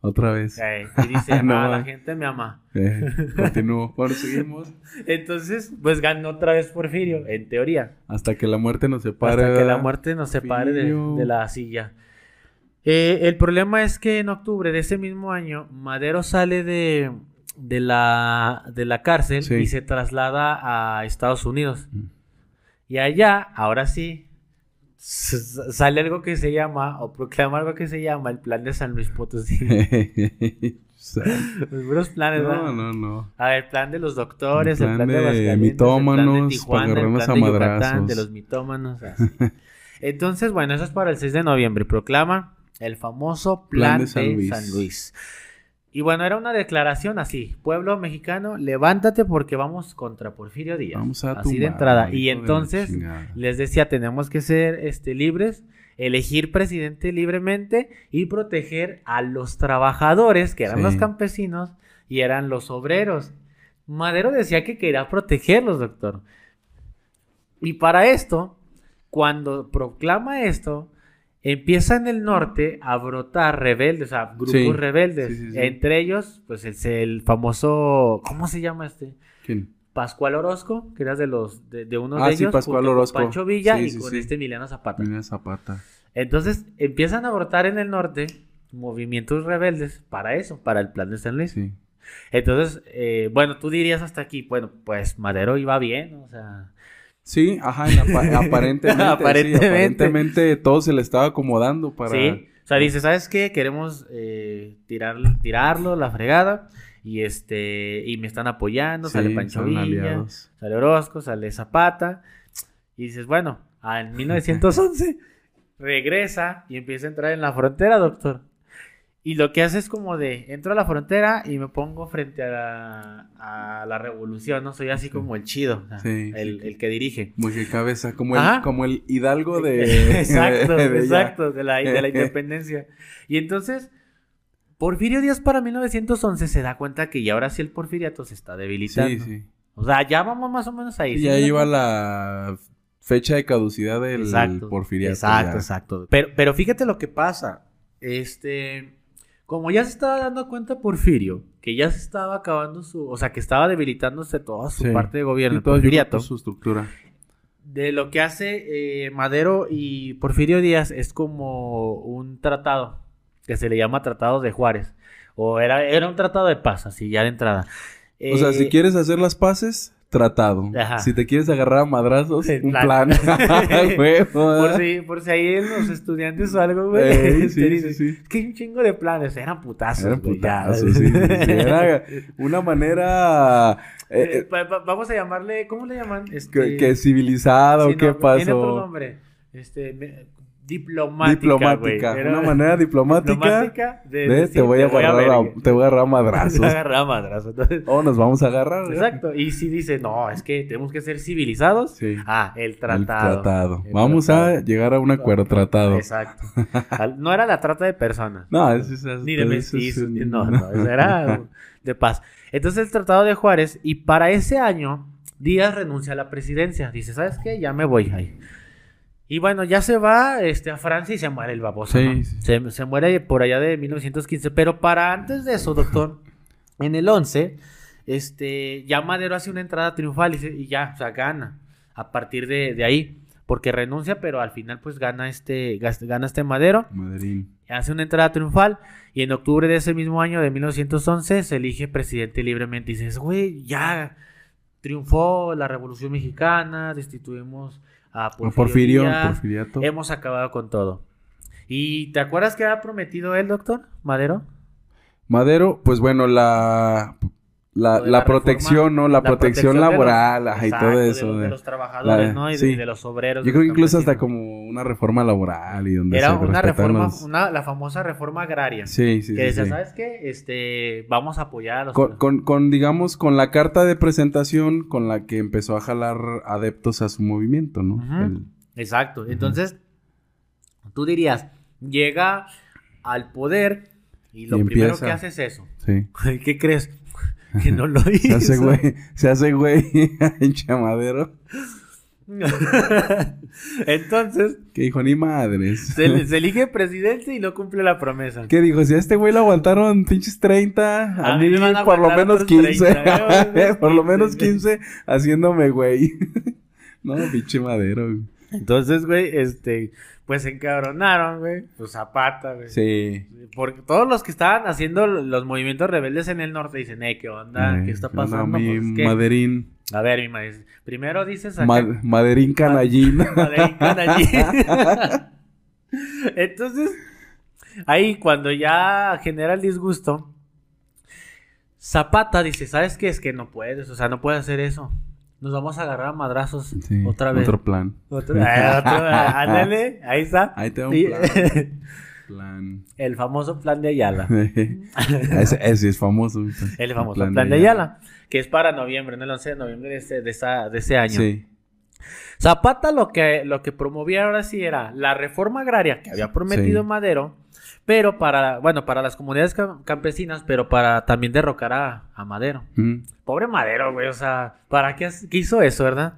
Otra vez. Eh, y dice, No, ah, la eh. gente me ama. Eh, continúo. Bueno, seguimos. Entonces, pues ganó otra vez Porfirio, en teoría. Hasta que la muerte nos separe. hasta que la muerte nos separe de, la silla. Eh, el problema es que en octubre de ese mismo año, Madero sale de, de, la, de la cárcel Sí. y se traslada a Estados Unidos. Mm. Y allá, ahora sí, sale algo que se llama, o proclama algo que se llama el plan de San Luis Potosí. Los puros planes, ¿verdad? no, no, no. A ver, el plan de los doctores, El el plan plan de, de mitómanos, el plan de para Tijuana, el agarrarnos plan a de Yucatán, de los mitómanos. así. Entonces, bueno, eso es para el 6 de noviembre. Proclama el famoso plan, de, San, Luis. Y bueno, era una declaración así. Pueblo mexicano, levántate porque vamos contra Porfirio Díaz. Vamos a así de entrada. Y entonces les decía, tenemos que ser este, libres, elegir presidente libremente y proteger a los trabajadores, que eran Sí. los campesinos y eran los obreros. Madero decía que quería protegerlos, doctor. Y para esto, cuando proclama esto, empieza en el norte a brotar rebeldes, o sea, grupos Sí. rebeldes. Sí, sí, sí. Entre ellos, pues el, el famoso, ¿cómo se llama este? ¿Quién? Pascual Orozco, que era de los de, de uno Ah, de sí, ellos, Pascual junto con Orozco. Pancho Villa y con este Emiliano Zapata. Mira Zapata. Entonces empiezan a brotar en el norte movimientos rebeldes para eso, para el plan de San Luis. Sí. Entonces, eh, bueno, tú dirías hasta aquí, bueno, pues Madero iba bien, o sea, Sí, ajá, en apa- aparentemente, sí, Aparentemente. aparentemente todo se le estaba acomodando para... sí. O sea, dice, ¿sabes qué? Queremos eh, tirar, tirarlo, la fregada, y este, y me están apoyando, sale Pancho Villa, sale Orozco, sale Zapata, y dices, bueno, en 1911 regresa y empieza a entrar en la frontera, doctor. Y lo que hace es como de, entro a la frontera y me pongo frente a la, a la revolución, ¿no? Soy así como el chido, o sea, Sí, el, que dirige. Muy que cabeza, como el, como el hidalgo de... exacto, de exacto, de la, de la independencia. Y entonces, Porfirio Díaz para 1911 se da cuenta que ya ahora sí el porfiriato se está debilitando. Sí, sí. O sea, ya vamos más o menos ahí. Y ¿sí ya iba cuenta? la fecha de caducidad del Exacto. porfiriato. Exacto, ya. exacto. Pero, pero fíjate lo que pasa. Este, como ya se estaba dando cuenta Porfirio, que ya se estaba acabando su, o sea, que estaba debilitándose toda su Sí. parte de gobierno, todo su estructura. de lo que hace eh, Madero y Porfirio Díaz es como un tratado, que se le llama Tratado de Juárez, o era, era un tratado de paz, así ya de entrada. O sea, Eh, si quieres hacer las paces, tratado. Ajá. Si te quieres agarrar a madrazos, un plan. Por si, por si ahí los estudiantes o algo, güey. Ey, sí, sí, sí. Es que hay un chingo de planes. Eran putazos. Eran putazos, sí, sí, sí. Era una manera eh, Eh, vamos a llamarle, ¿cómo le llaman? que, Este, que civilizado, sí, ¿qué no, Tiene otro pasó? nombre. Este, me- diplomática. Diplomática. Era- una manera diplomática, diplomática de, de decir, te voy a agarrar a, te voy a agarrar a madrazos. Te agarrar a madrazos. Entonces, O nos vamos a agarrar. ¿eh? exacto. Y si dice, no, es que tenemos que ser civilizados. Sí. Ah, el El tratado. tratado. El Vamos tratado. a llegar a un acuerdo tratado. Exacto. No era la trata de personas. No, eso es, eso Ni de eso es- ni- no, no, eso era de paz. Entonces el Tratado de Juárez, y para ese año, Díaz renuncia a la presidencia. Dice, ¿sabes qué? Ya me voy ahí. Y bueno, ya se va este, a Francia y se muere el baboso. Sí, ¿no? sí. Se, se muere por allá de 1915. Pero para antes de eso, doctor, en el 11, este, ya Madero hace una entrada triunfal y, se- y ya, o sea, gana. A partir de, de ahí. Porque renuncia, pero al final pues gana este, gana este Madero Madrid. hace una entrada triunfal y en octubre de ese mismo año de 1911 se elige presidente libremente. Y dices, güey, ya triunfó la Revolución Mexicana, destituimos a Porfirio, Porfirio, hemos acabado con todo. ¿Y te acuerdas que había prometido él, doctor Madero? Madero, pues bueno, la la, de la la protección, reforma, ¿no? La, protección, de los- laboral, ajá, y todo de eso. los- de, de- los trabajadores, ¿no? Y de, sí. de los obreros. Yo de creo que los incluso hasta como una reforma laboral y donde Era se una reforma, los- una, la famosa reforma agraria. Sí, sí, que decía, sí. ¿sabes qué? Este, vamos a apoyar a los... Con, con, con, digamos, con la carta de presentación con la que empezó a jalar adeptos a su movimiento, ¿no? El- Exacto. Entonces, tú dirías, llega al poder y lo Y primero que hace es eso. sí. ¿Qué crees? Que no lo hizo. Se hace güey, se hace güey chamadero. Entonces, Que dijo, ni madres. se, se elige presidente y no cumple la promesa. ¿Qué dijo? Si a este güey lo aguantaron pinches 30, a, A mí, mí me van a por lo menos otros 15. 30, ¿eh? por lo menos 15 haciéndome güey. no, pinche madero. güey. Entonces, güey, este, pues se encabronaron, güey. Pues Zapata, güey. Sí. Porque todos los que estaban haciendo los movimientos rebeldes en el norte dicen, eh, ¿qué onda? ¿Qué Eh, está ¿qué onda, pasando? mi Pues, ¿qué? Maderín. A ver, mi maíz. Primero dices acá. Ma- Maderín canallín. Maderín Canallín. Entonces, ahí cuando ya genera el disgusto, Zapata dice, ¿sabes qué? Es que no puedes, o sea, no puedes hacer eso. Nos vamos a agarrar a madrazos Sí, otra vez. Otro plan. Otro- eh, otro- ándale, ahí está. Ahí te va un plan. plan. El famoso plan de Ayala. ese, ese es famoso. El famoso plan, de Ayala. Que es para noviembre, ¿no? El 11 de noviembre de ese, de esa- de ese año. Sí. Zapata lo que, lo que promovía ahora sí era la reforma agraria que había prometido Sí. Madero, pero para, bueno, para las comunidades cam- campesinas, pero para también derrocar a, a Madero. Mm. Pobre Madero, güey, o sea, ¿para qué, hizo eso, verdad?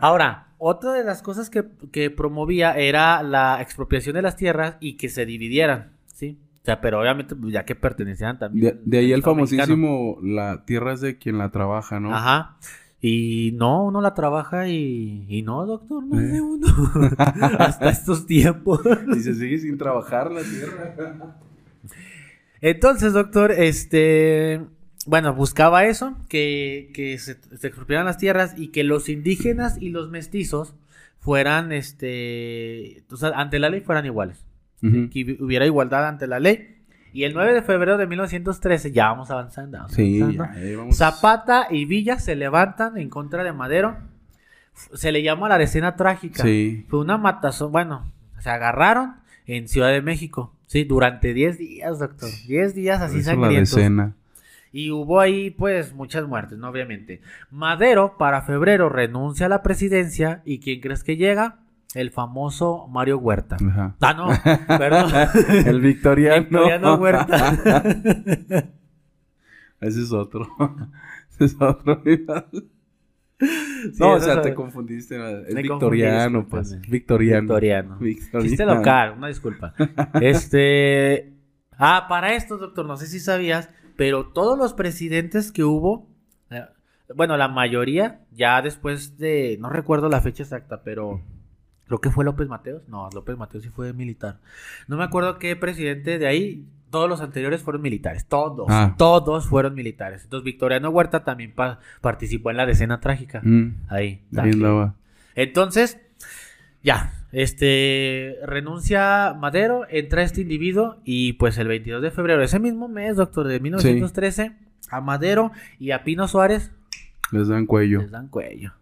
Ahora, otra de las cosas que, que promovía era la expropiación de las tierras y que se dividieran, ¿sí? O sea, pero obviamente pues, ya que pertenecían también. De, de ahí el mexicano. famosísimo, la tierra es de quien la trabaja, ¿no? Ajá. Y no, uno la trabaja y, y no, doctor, no es de Eh. uno. Hasta estos tiempos. Y se sigue sin trabajar la tierra. Entonces, doctor, este, bueno, buscaba eso, que, que se, se expropiaran las tierras y que los indígenas y los mestizos fueran, este, o sea, ante la ley fueran iguales. Que hubi- hubiera igualdad ante la ley. Y el 9 de febrero de 1913, ya vamos avanzando. vamos Sí, avanzando. ya, ahí vamos. Zapata y Villa se levantan en contra de Madero. Se le llama la escena trágica. Sí. Fue una matazón. Bueno, se agarraron en Ciudad de México. Sí, durante 10 días, doctor. 10 días así la sangrientos. decena. Y hubo ahí, pues, muchas muertes, ¿no? Obviamente. Madero, para febrero, renuncia a la presidencia. ¿Y quién crees que llega? El famoso Mario Huerta. Ajá. Ah, no, perdón. El victoriano. Victoriano Huerta. Ese es otro. Ese es otro. Sí, no, o sea, te confundiste. Es victoriano, pues. Victoriano. Victoriano. Victoriano. Chiste local, una disculpa. Este. Ah, para esto, doctor, no sé si sabías, pero todos los presidentes que hubo, eh, bueno, la mayoría, ya después de. No recuerdo la fecha exacta, pero. Creo que fue López Mateos. No, López Mateos sí fue militar. No me acuerdo qué presidente de ahí. Todos los anteriores fueron militares. Todos. Ah. Todos fueron militares. Entonces, Victoriano Huerta también pa- participó en la decena trágica. Mm, Ahí. también. Entonces, ya, este, renuncia Madero, entra este individuo y pues el 22 de febrero, ese mismo mes, doctor, de 1913, a Madero y a Pino Suárez Les dan cuello. les dan cuello.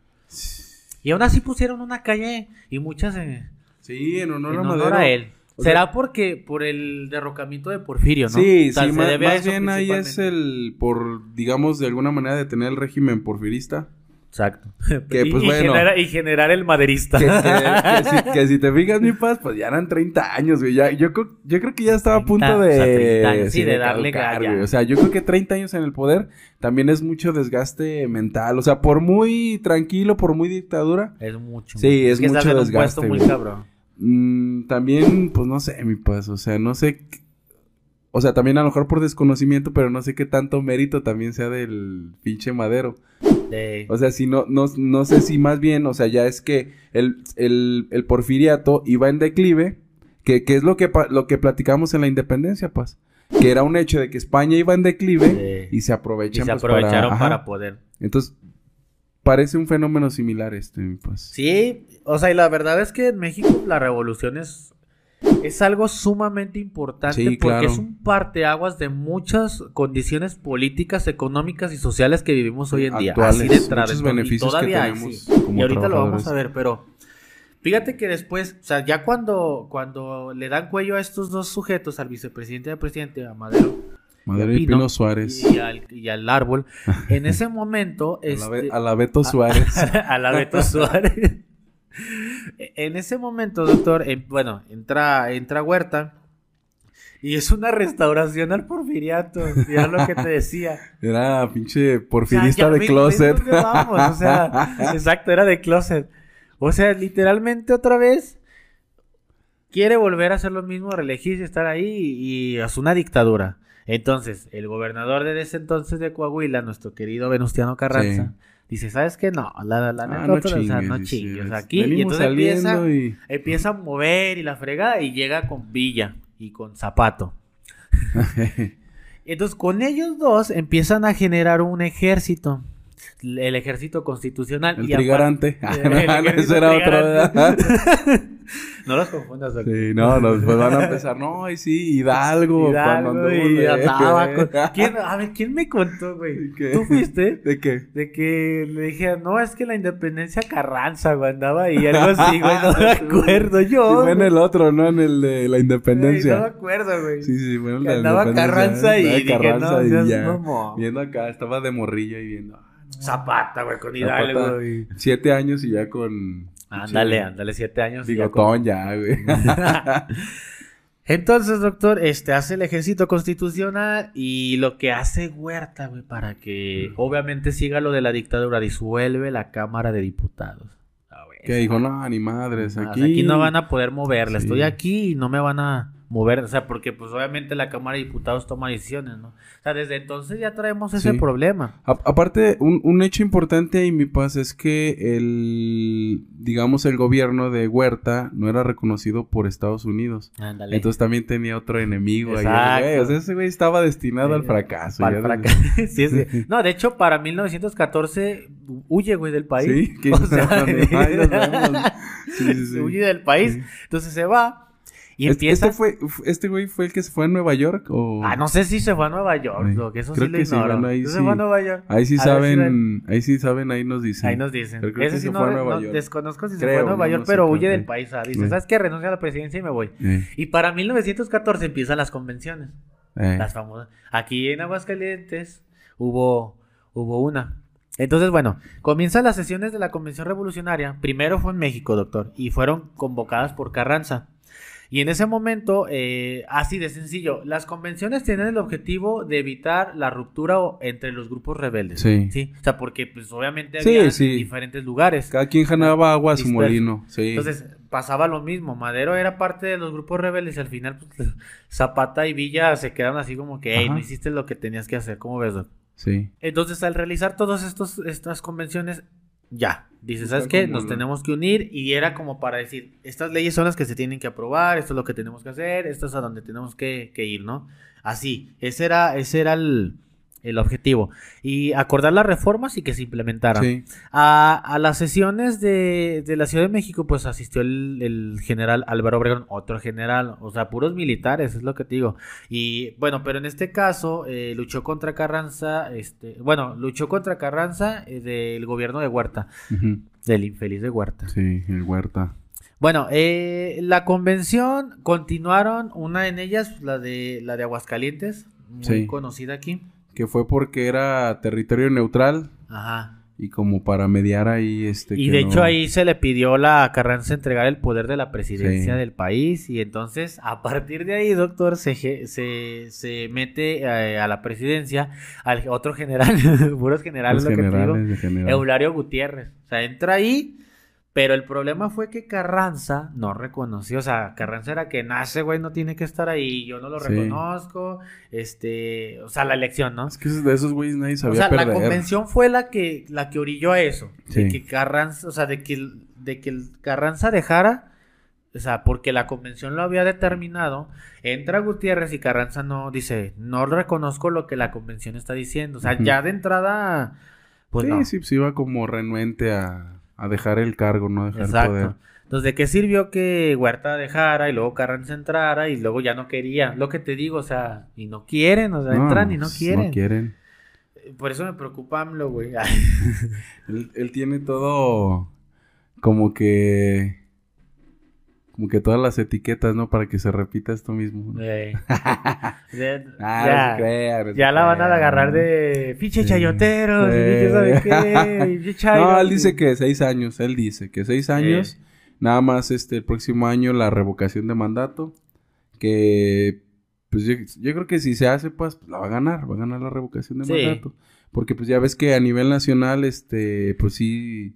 Y aún así pusieron una calle y muchas en, Sí, en honor en a Madero. a él. O sea- Será porque por el derrocamiento de Porfirio, ¿no? Sí, O sea, sí, se ma- debe más bien ahí es el, por, digamos, de alguna manera detener el régimen porfirista. Exacto. Que, y, pues, y bueno. genera- y generar el maderista. Que, que- que si, que si te fijas, mi paz, pues ya eran 30 años, güey. Ya, yo, creo- yo creo que ya estaba a 30, punto o de... sea, 30 años, sí, de darle güey. O sea, yo creo que 30 años en el poder también es mucho desgaste mental. O sea, por muy tranquilo, por muy dictadura, Es mucho. Sí, es que estás mucho en un desgaste, puesto muy cabrón. Mm, también, pues no sé, mi paz, o sea, no sé. O sea, también a lo mejor por desconocimiento, pero no sé qué tanto mérito también sea del pinche madero. De- O sea, si no, no, no sé si más bien, o sea, ya es que el, el, el porfiriato iba en declive, que, que es lo que, lo que platicamos en la independencia, pues. Que era un hecho de que España iba en declive Sí. y se y aprovechan se pues, aprovecharon para poder. Entonces, parece un fenómeno similar este, pues. Sí, o sea, y la verdad es que en México la revolución es, algo sumamente importante Sí, porque claro. es un parteaguas de muchas condiciones políticas, económicas y sociales que vivimos hoy en día. Actuales, Así de entrada. beneficios que todavía hay, tenemos sí. como Y ahorita lo vamos a ver, pero fíjate que después, o sea, ya cuando, cuando le dan cuello a estos dos sujetos, al vicepresidente y al presidente, a Madero Madero y Pino, Suárez. y al, y al árbol, en ese momento... Este, a la Beto Suárez. a la Beto Suárez. En ese momento, doctor, en- bueno, entra, entra Huerta y es una restauración al porfiriato. Y era lo que te decía. Era pinche O sea, porfirista ya de closet. O sea, exacto, era de closet. O sea, literalmente otra vez quiere volver a hacer lo mismo, reelegirse, estar ahí y, y es una dictadura. Entonces, el gobernador de ese entonces de Coahuila, nuestro querido Venustiano Carranza, Sí. Dice, ¿sabes qué? No, la, la Ah, neta, no otra- o sea, no chingues. aquí, y entonces empieza, y... empieza a mover y la fregada y llega con Villa y con Zapato. Entonces, con ellos dos empiezan a generar un ejército. El ejército constitucional. El y aparte- trigarante. El ejército Ese era otro, trigarante. ¿verdad? no los confundas, doctor. Sí, no, nos pues van a empezar. No, y sí, Hidalgo. Hidalgo cuando y andaba con- ¿Quién, a ver, ¿quién me contó, güey? ¿Tú fuiste? ¿De qué? De que le dije, no, es que la independencia Carranza, güey, andaba ahí, algo así, güey, no me acuerdo yo. Sí, fue en el otro, ¿no? En el de la independencia. No me acuerdo, güey. Sí, sí, fue en el de la andaba independencia. Carranza y Andaba dije, Carranza no, y ya. Viendo acá, estaba de morrilla y viendo. Zapata, güey, con Zapata. Hidalgo, güey. Siete años y ya con. Ándale, ándale, siete años. y ya con- Bigotón ya, güey. Entonces, doctor, este hace el ejército constitucional y lo que hace Huerta, güey, para que obviamente siga lo de la dictadura, disuelve la Cámara de Diputados. Ah, güey, que dijo, no, ni madres, aquí. aquí no van a poder moverla. Sí. Estoy aquí y no me van a mover. O sea, porque pues obviamente la Cámara de Diputados toma decisiones, ¿no? O sea, desde entonces ya traemos ese Sí. problema. A- aparte, un, un hecho importante ahí, mi paz, es que el, digamos, el gobierno de Huerta no era reconocido por Estados Unidos. Ándale. Entonces también tenía otro enemigo ahí. Exacto. güey. O sea, ese güey estaba destinado al fracaso. Desde- fracaso. Sí, sí. No, de hecho, para 1914 huye, güey, del país. Sí, que O sea, Ahí nos vemos. Sí, sí, sí. huye del país. Entonces se va y Este- empieza. Este, fue, este güey fue el que se fue a Nueva York o... Ah, no sé si se fue a Nueva York, lo que eso Creo sí lo que sí, ignoro. bueno, ahí ¿Se sí. fue a Nueva York? Ahí sí A saben, ahí sí saben, ahí nos dicen. Ahí nos dicen. Pero creo Ese que sí se no, fue a re- Nueva no York. desconozco si se fue a Nueva no, York, sé, pero creo huye del país. ah, Dice. ¿sabes qué? Renuncio a la presidencia y me voy. Eh, Y para 1914 empiezan las convenciones. eh. Las famosas. Aquí en Aguascalientes hubo, hubo una. Entonces, bueno, comienzan las sesiones de la Convención Revolucionaria. Primero fue en México, doctor, y fueron convocadas por Carranza. Y en ese momento, eh, así de sencillo, las convenciones tienen el objetivo de evitar la ruptura entre los grupos rebeldes. Sí. O sea, porque pues obviamente Sí, había sí. diferentes lugares. Cada quien ganaba agua a su molino. Sí. Entonces pasaba lo mismo. Madero era parte de los grupos rebeldes y al final pues, Zapata y Villa se quedaron así como que, hey, Ajá. no hiciste lo que tenías que hacer. ¿Cómo ves, Doc? sí. Entonces al realizar todas estas convenciones, ya. Dice, ¿sabes qué? Nos tenemos que unir y era como para decir, estas leyes son las que se tienen que aprobar, esto es lo que tenemos que hacer, esto es a donde tenemos que, que ir, ¿no? Así, ese era, ese era el, el objetivo. Y acordar las reformas y que se implementaran. Sí. A, a las sesiones de, de la Ciudad de México, pues asistió el, el general Álvaro Obregón, otro general, o sea, puros militares, es lo que te digo. Y bueno, pero en este caso eh, luchó contra Carranza, este, bueno, luchó contra Carranza eh, del gobierno de Huerta, del infeliz de Huerta. Sí, el Huerta. Bueno, eh, la convención continuaron, una en ellas, la de, la de Aguascalientes, muy Sí. conocida aquí. Que fue porque era territorio neutral Ajá. y como para mediar ahí este. Y que de no- hecho ahí se le pidió a la Carranza entregar el poder de la presidencia Sí. del país y entonces a partir de ahí, doctor, se, se, se mete eh, a la presidencia al otro general, puros generales, lo que digo, generales de general. Eulario Gutiérrez. O sea, entra ahí, pero el problema fue que Carranza no reconoció, o sea, Carranza era que nace, güey, no tiene que estar ahí, yo no lo Sí. reconozco, este, o sea, la elección, ¿no? Es que de esos güeyes nadie O sabía sea, perder. la convención fue la que, la que orilló a eso. De Sí. que Carranza, o sea, de que, de que el Carranza dejara, o sea, porque la convención lo había determinado, entra Gutiérrez y Carranza no dice, no reconozco lo que la convención está diciendo. O sea, ya de entrada, pues sí, no. sí, pues iba como renuente a, a dejar el cargo, no dejar el Exacto. poder. Entonces, ¿de qué sirvió que Huerta dejara y luego Carranza entrara y luego ya no quería? Lo que te digo, o sea, y no quieren, o sea, entran y no quieren. No quieren. Por eso me preocupa AMLO, güey. Él, él tiene todo como que como que todas las etiquetas, ¿no? Para que se repita esto mismo. ¿no? Eh, de- Ah, ya, ya la van a agarrar de pinche Sí. chayoteros, y Sí. qué. No, él dice que seis años, él dice que seis años, nada más este el próximo año la revocación de mandato, que pues yo, yo creo que si se hace pues la va a ganar, va a ganar la revocación de Sí. mandato, porque pues ya ves que a nivel nacional este pues sí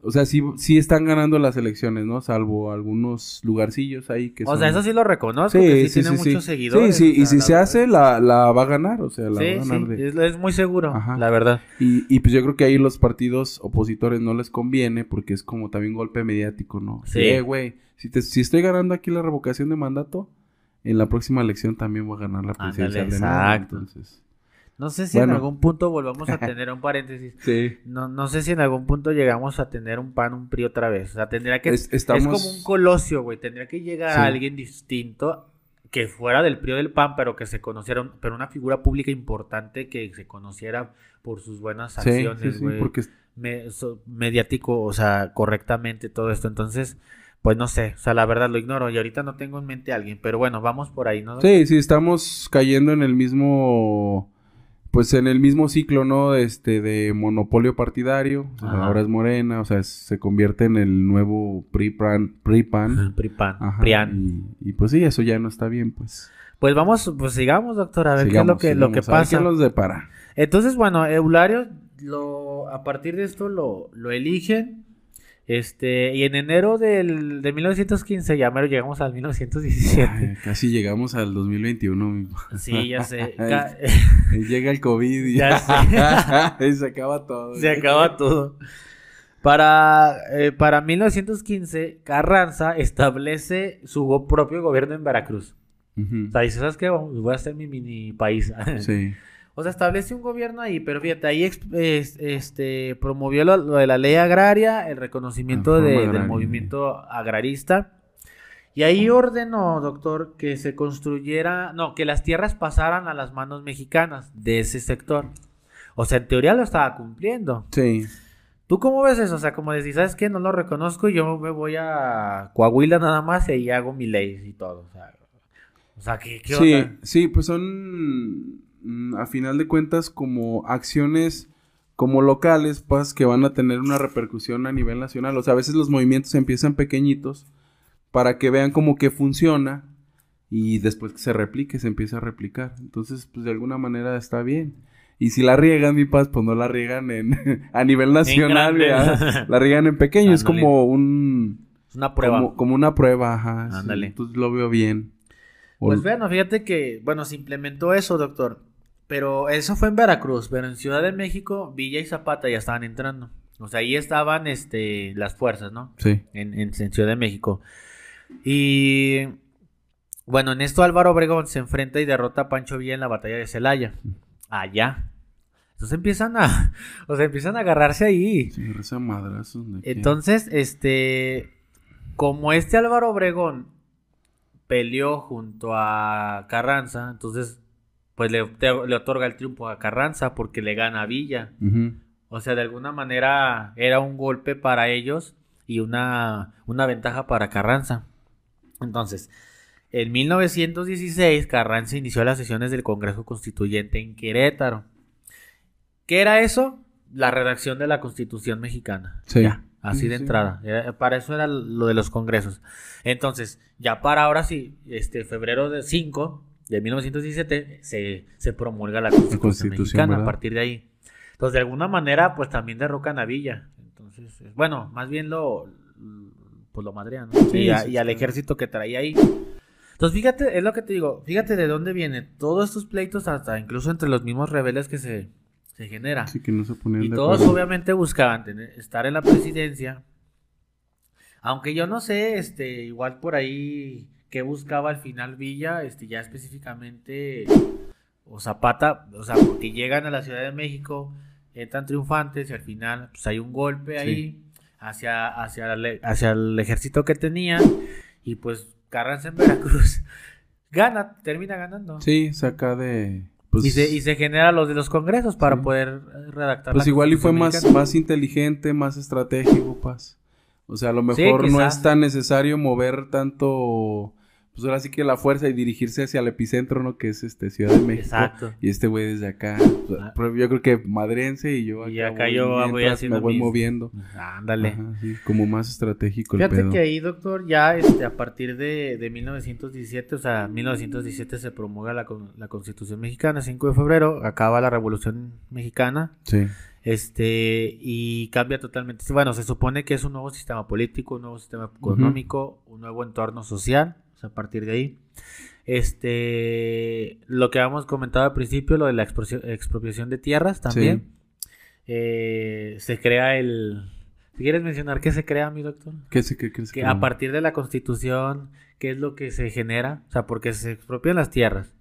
O sea, sí, sí están ganando las elecciones, ¿no? Salvo algunos lugarcillos ahí que O sea, eso sí lo reconozco, que sí, tiene muchos seguidores. Sí, sí, y si la se verdad. hace, la, la va a ganar, o sea, la va Sí, a ganar sí, de... es, es muy seguro, Ajá. la verdad. Y, y pues yo creo que ahí los partidos opositores no les conviene porque es como también golpe mediático, ¿no? Sí. Eh, güey, si, te- si estoy ganando aquí la revocación de mandato, en la próxima elección también voy a ganar la Ándale, presidencial de nuevo, exacto. entonces... No sé si Bueno. en algún punto volvamos a tener un paréntesis. Sí. No, no sé si en algún punto llegamos a tener un PAN, un PRI otra vez. O sea, tendría que... Es- como un colosio, güey. Tendría que llegar Sí. alguien distinto que fuera del PRI o del PAN, pero que se conociera, un- pero una figura pública importante que se conociera por sus buenas Sí, acciones, sí, sí, güey. porque me- so- mediático, o sea, correctamente todo esto. Entonces, pues no sé, o sea, la verdad lo ignoro y ahorita no tengo en mente a alguien, pero bueno, vamos por ahí, ¿no? Sí, sí, estamos cayendo en el mismo, pues en el mismo ciclo, ¿no? Este, de monopolio partidario. Ajá. ahora es Morena, o sea, es- se convierte en el nuevo PRI-PAN. PRI-PAN. PRIAN. Y, y, pues sí, eso ya no está bien, pues. Pues vamos, pues sigamos, doctor, a ver qué es lo Sigamos, que, lo que sigamos, a ver pasa. ¿Qué nos depara? Entonces, bueno, Eulario, lo, a partir de esto lo, lo eligen. Este, y en enero del, de 1915, ya mero llegamos al 1917. Ay, casi llegamos al 2021. mi- Sí, ya sé. Llega el COVID y Ya y se acaba todo. Se acaba todo. Para, eh, para 1915, Carranza establece su propio gobierno en Veracruz. O sea, dice, ¿sabes qué? Vamos, Voy a hacer mi mini país. Sí. O sea, establece un gobierno ahí, pero fíjate, ahí es- este, promovió lo, lo de la ley agraria, el reconocimiento de- del movimiento agrarista. Y ahí ordenó, doctor, que se construyera, no, que las tierras pasaran a las manos mexicanas de ese sector. O sea, en teoría lo estaba cumpliendo. Sí. ¿Tú cómo ves eso? O sea, como decís, ¿sabes qué? No lo reconozco y yo me voy a Coahuila nada más y ahí hago mi ley y todo. O sea, o sea ¿qué, qué Sí, onda? sí, pues son a final de cuentas como acciones como locales, pues que van a tener una repercusión a nivel nacional. O sea, a veces los movimientos empiezan pequeñitos para que vean como que funciona y después que se replique, se empieza a replicar. Entonces, pues de alguna manera está bien. Y si la riegan, mi paz, pues no la riegan en, a nivel nacional, la riegan en pequeño. Es como un... Es una prueba. Como, como una prueba, ajá. sí. Ándale. Entonces lo veo bien. O- Pues bueno, fíjate que, bueno, se implementó eso, doctor. Pero eso fue en Veracruz, pero en Ciudad de México, Villa y Zapata ya estaban entrando. O sea, ahí estaban este, las fuerzas, ¿no? Sí. En, en, en Ciudad de México. Y bueno, en esto Álvaro Obregón se enfrenta y derrota a Pancho Villa en la batalla de Celaya. Allá. Entonces empiezan a, o sea, empiezan a agarrarse ahí. Sí, madrazos. Entonces, este, como este Álvaro Obregón peleó junto a Carranza, entonces, pues le, otorga el triunfo a Carranza porque le gana a Villa. O sea, de alguna manera era un golpe para ellos y una, una ventaja para Carranza. Entonces, en 1916, Carranza inició las sesiones del Congreso Constituyente en Querétaro. ¿Qué era eso? La redacción de la Constitución mexicana. Sí. Ya, así Sí, de sí. entrada. Era- para eso era lo de los congresos. Entonces, ya para ahora sí, este febrero de 5 de 1917 se, se promulga la Constitución, Constitución, mexicana a partir de ahí. Entonces, de alguna manera, pues también derrocan a Villa. Entonces, bueno, más bien lo, pues lo madrean, ¿no? Sí, y, a- sí, y al ejército que traía ahí. Entonces, fíjate, es lo que te digo, fíjate de dónde vienen todos estos pleitos, hasta incluso entre los mismos rebeldes que se, se genera. Sí, que no se ponían Y de todos acuerdo. obviamente buscaban tener- estar en la presidencia. Aunque yo no sé, este, igual por ahí qué buscaba al final Villa, este, ya específicamente, o Zapata, o sea, porque llegan a la Ciudad de México, entran triunfantes y al final, pues hay un golpe Sí. ahí hacia, hacia, el, hacia el ejército que tenían y pues Carranza en Veracruz gana, termina ganando. Sí, saca de... Pues, y, se, y se genera los de los congresos para Sí. poder eh, redactar pues la igual y fue más, más inteligente, más estratégico, Paz. O sea, a lo Sí, mejor no es tan necesario mover tanto... pues ahora sí que la fuerza y dirigirse hacia el epicentro, ¿no? Que es este Ciudad de México. Exacto. Y este güey desde acá. Ah. Yo creo que madrense y yo acá, Y acá yo voy haciendo me voy mis- moviendo. Ándale. Ajá, sí, como más estratégico el Fíjate pedo. que ahí, doctor, ya este, a partir de, de 1917, o sea, 1917 se promulga la, con- la Constitución Mexicana, 5 de febrero, acaba la Revolución Mexicana, Sí. este, y cambia totalmente. Bueno, se supone que es un nuevo sistema político, un nuevo sistema económico, un nuevo entorno social, o sea, a partir de ahí. Este, lo que habíamos comentado al principio, lo de la expropia- expropiación de tierras también. Eh, se crea el... ¿Si quieres mencionar qué se crea, mi doctor? ¿Qué, se- qué que que a partir de la constitución, ¿qué es lo que se genera? O sea, porque se expropian las tierras.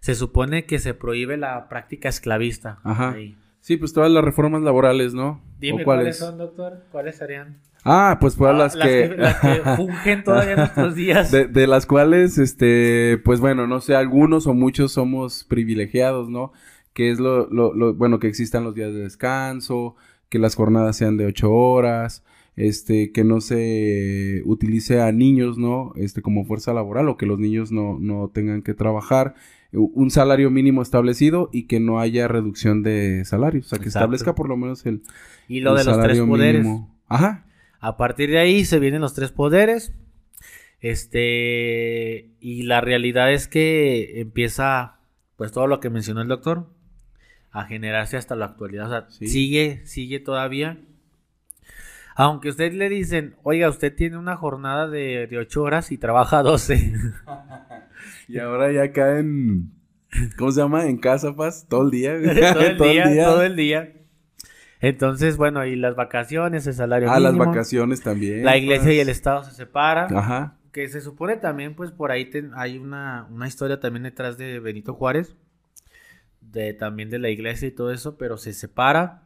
Se supone que se prohíbe la práctica esclavista. Ajá. Ahí. Sí, pues todas las reformas laborales, ¿no? Dime ¿O cuáles son, doctor. ¿Cuáles serían? Ah, pues todas Ah, las, que... las que fungen todavía en nuestros días. De, de las cuales, este, pues bueno, no sé, algunos o muchos somos privilegiados, ¿no? Que es lo, lo, lo- bueno, que existan los días de descanso, que las jornadas sean de ocho horas, este, que no se utilice a niños, ¿no? Este, como fuerza laboral, o que los niños no, no tengan que trabajar, un salario mínimo establecido y que no haya reducción de salarios, o sea, que Exacto. establezca por lo menos el, y lo el de los tres poderes. mínimo. Ajá, A partir de ahí se vienen los tres poderes. Este, y la realidad es que empieza, pues todo lo que mencionó el doctor, a generarse hasta la actualidad. O sea, Sí. sigue, sigue todavía. Aunque usted le dicen, oiga, usted tiene una jornada de, de 8 horas y trabaja 12. Y ahora ya caen, ¿cómo se llama? En casa, paz, todo el día. todo el día, todo el día. Entonces, bueno, y las vacaciones, el salario Ah, las vacaciones también. La iglesia y el pues. Estado se separan. Ajá. Que se supone también, pues por ahí ten- hay una, una historia también detrás de Benito Juárez, de también de la iglesia y todo eso, pero se separa,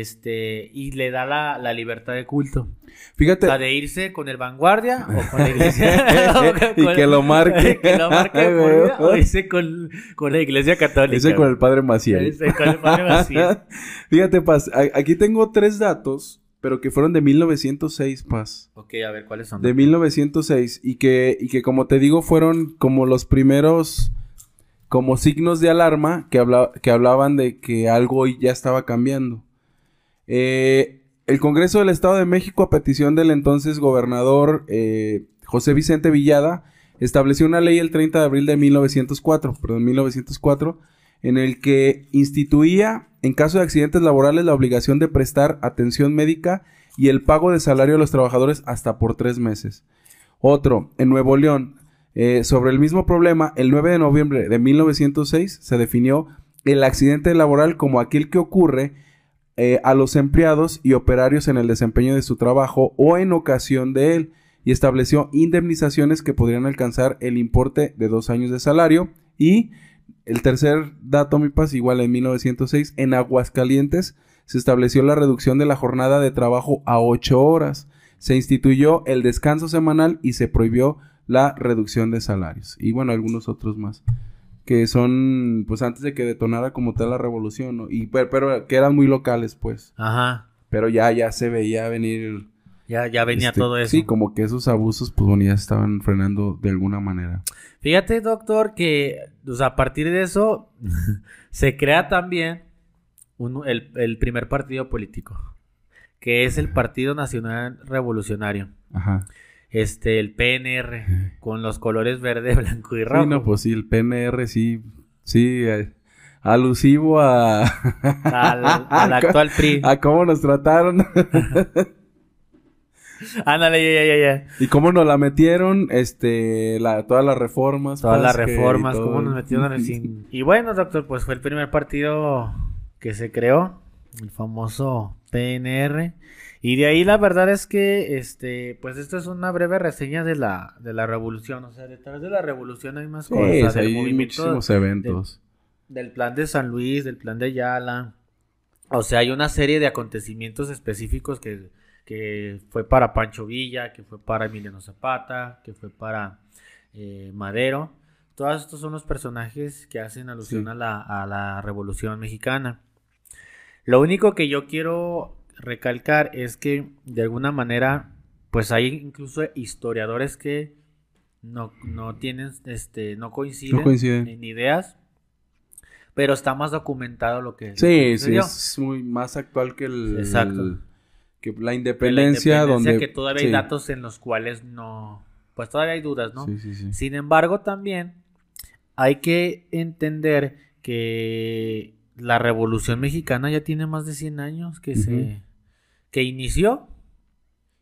este, y le da la, la libertad de culto. O Fíjate. sea, de irse con el vanguardia o con la iglesia. Y que lo marque. que lo marque por o irse con, con la iglesia católica. Ese con el padre Maciel. Ese con el padre Maciel. Fíjate, Paz, aquí tengo tres datos, pero que fueron de 1906, Paz. Ok, a ver, ¿cuáles son? De 1906 y que, y que como te digo fueron como los primeros como signos de alarma que, habla- que hablaban de que algo ya estaba cambiando. Eh, el Congreso del Estado de México, a petición del entonces gobernador eh, José Vicente Villada, estableció una ley el 30 de abril de 1904, perdón, 1904, en el que instituía, en caso de accidentes laborales, la obligación de prestar atención médica y el pago de salario a los trabajadores hasta por tres meses. Otro, en Nuevo León, eh, sobre el mismo problema, el 9 de noviembre de 1906 se definió el accidente laboral como aquel que ocurre eh, a los empleados y operarios en el desempeño de su trabajo o en ocasión de él y estableció indemnizaciones que podrían alcanzar el importe de dos años de salario y el tercer dato, mi paz, igual en 1906, en Aguascalientes se estableció la reducción de la jornada de trabajo a ocho horas. Se instituyó el descanso semanal y se prohibió la reducción de salarios. Y bueno, algunos otros más. Que son, pues antes de que detonara como tal la revolución, ¿no? Y, pero, pero que eran muy locales, pues. Ajá. Pero ya, ya se veía venir. Ya, ya venía este, todo eso. Sí, como que esos abusos, pues bueno, ya estaban frenando de alguna manera. Fíjate, doctor, que sea, a partir de eso se crea también un- el, el primer partido político, que es el Partido Nacional Revolucionario. Ajá. Este, el PNR, con los colores verde, blanco y rojo. Sí, no, pues sí, el PNR sí, sí, eh, alusivo a... al, al actual PRI. a cómo nos trataron Ándale, ya, ya, ya, ya. y cómo nos la metieron, este, la, todas las reformas. Todas las reformas, cómo nos metieron en el sin- Y bueno, doctor, pues fue el primer partido que se creó, el famoso PNR. Y de ahí la verdad es que, este, pues esto es una breve reseña de la, de la revolución. O sea, detrás de la revolución hay más Sí, cosas. del hay muchísimos eventos. del plan de San Luis, del plan de Ayala. O sea, hay una serie de acontecimientos específicos que, que fue para Pancho Villa, que fue para Emiliano Zapata, que fue para eh, Madero. Todos estos son los personajes que hacen alusión Sí. a, la, a la Revolución Mexicana. Lo único que yo quiero recalcar es que de alguna manera, pues hay incluso historiadores que no, no tienen, este, no coinciden, No coinciden. en ideas, pero está más documentado lo que Sí, sí, es muy más actual que el... Exacto. el- que la De la independencia, independencia, donde... que todavía sí. hay datos en los cuales no, pues todavía hay dudas, ¿no? Sí, sí, sí. Sin embargo, también hay que entender que la Revolución Mexicana ya tiene más de 100 años que se. Que inició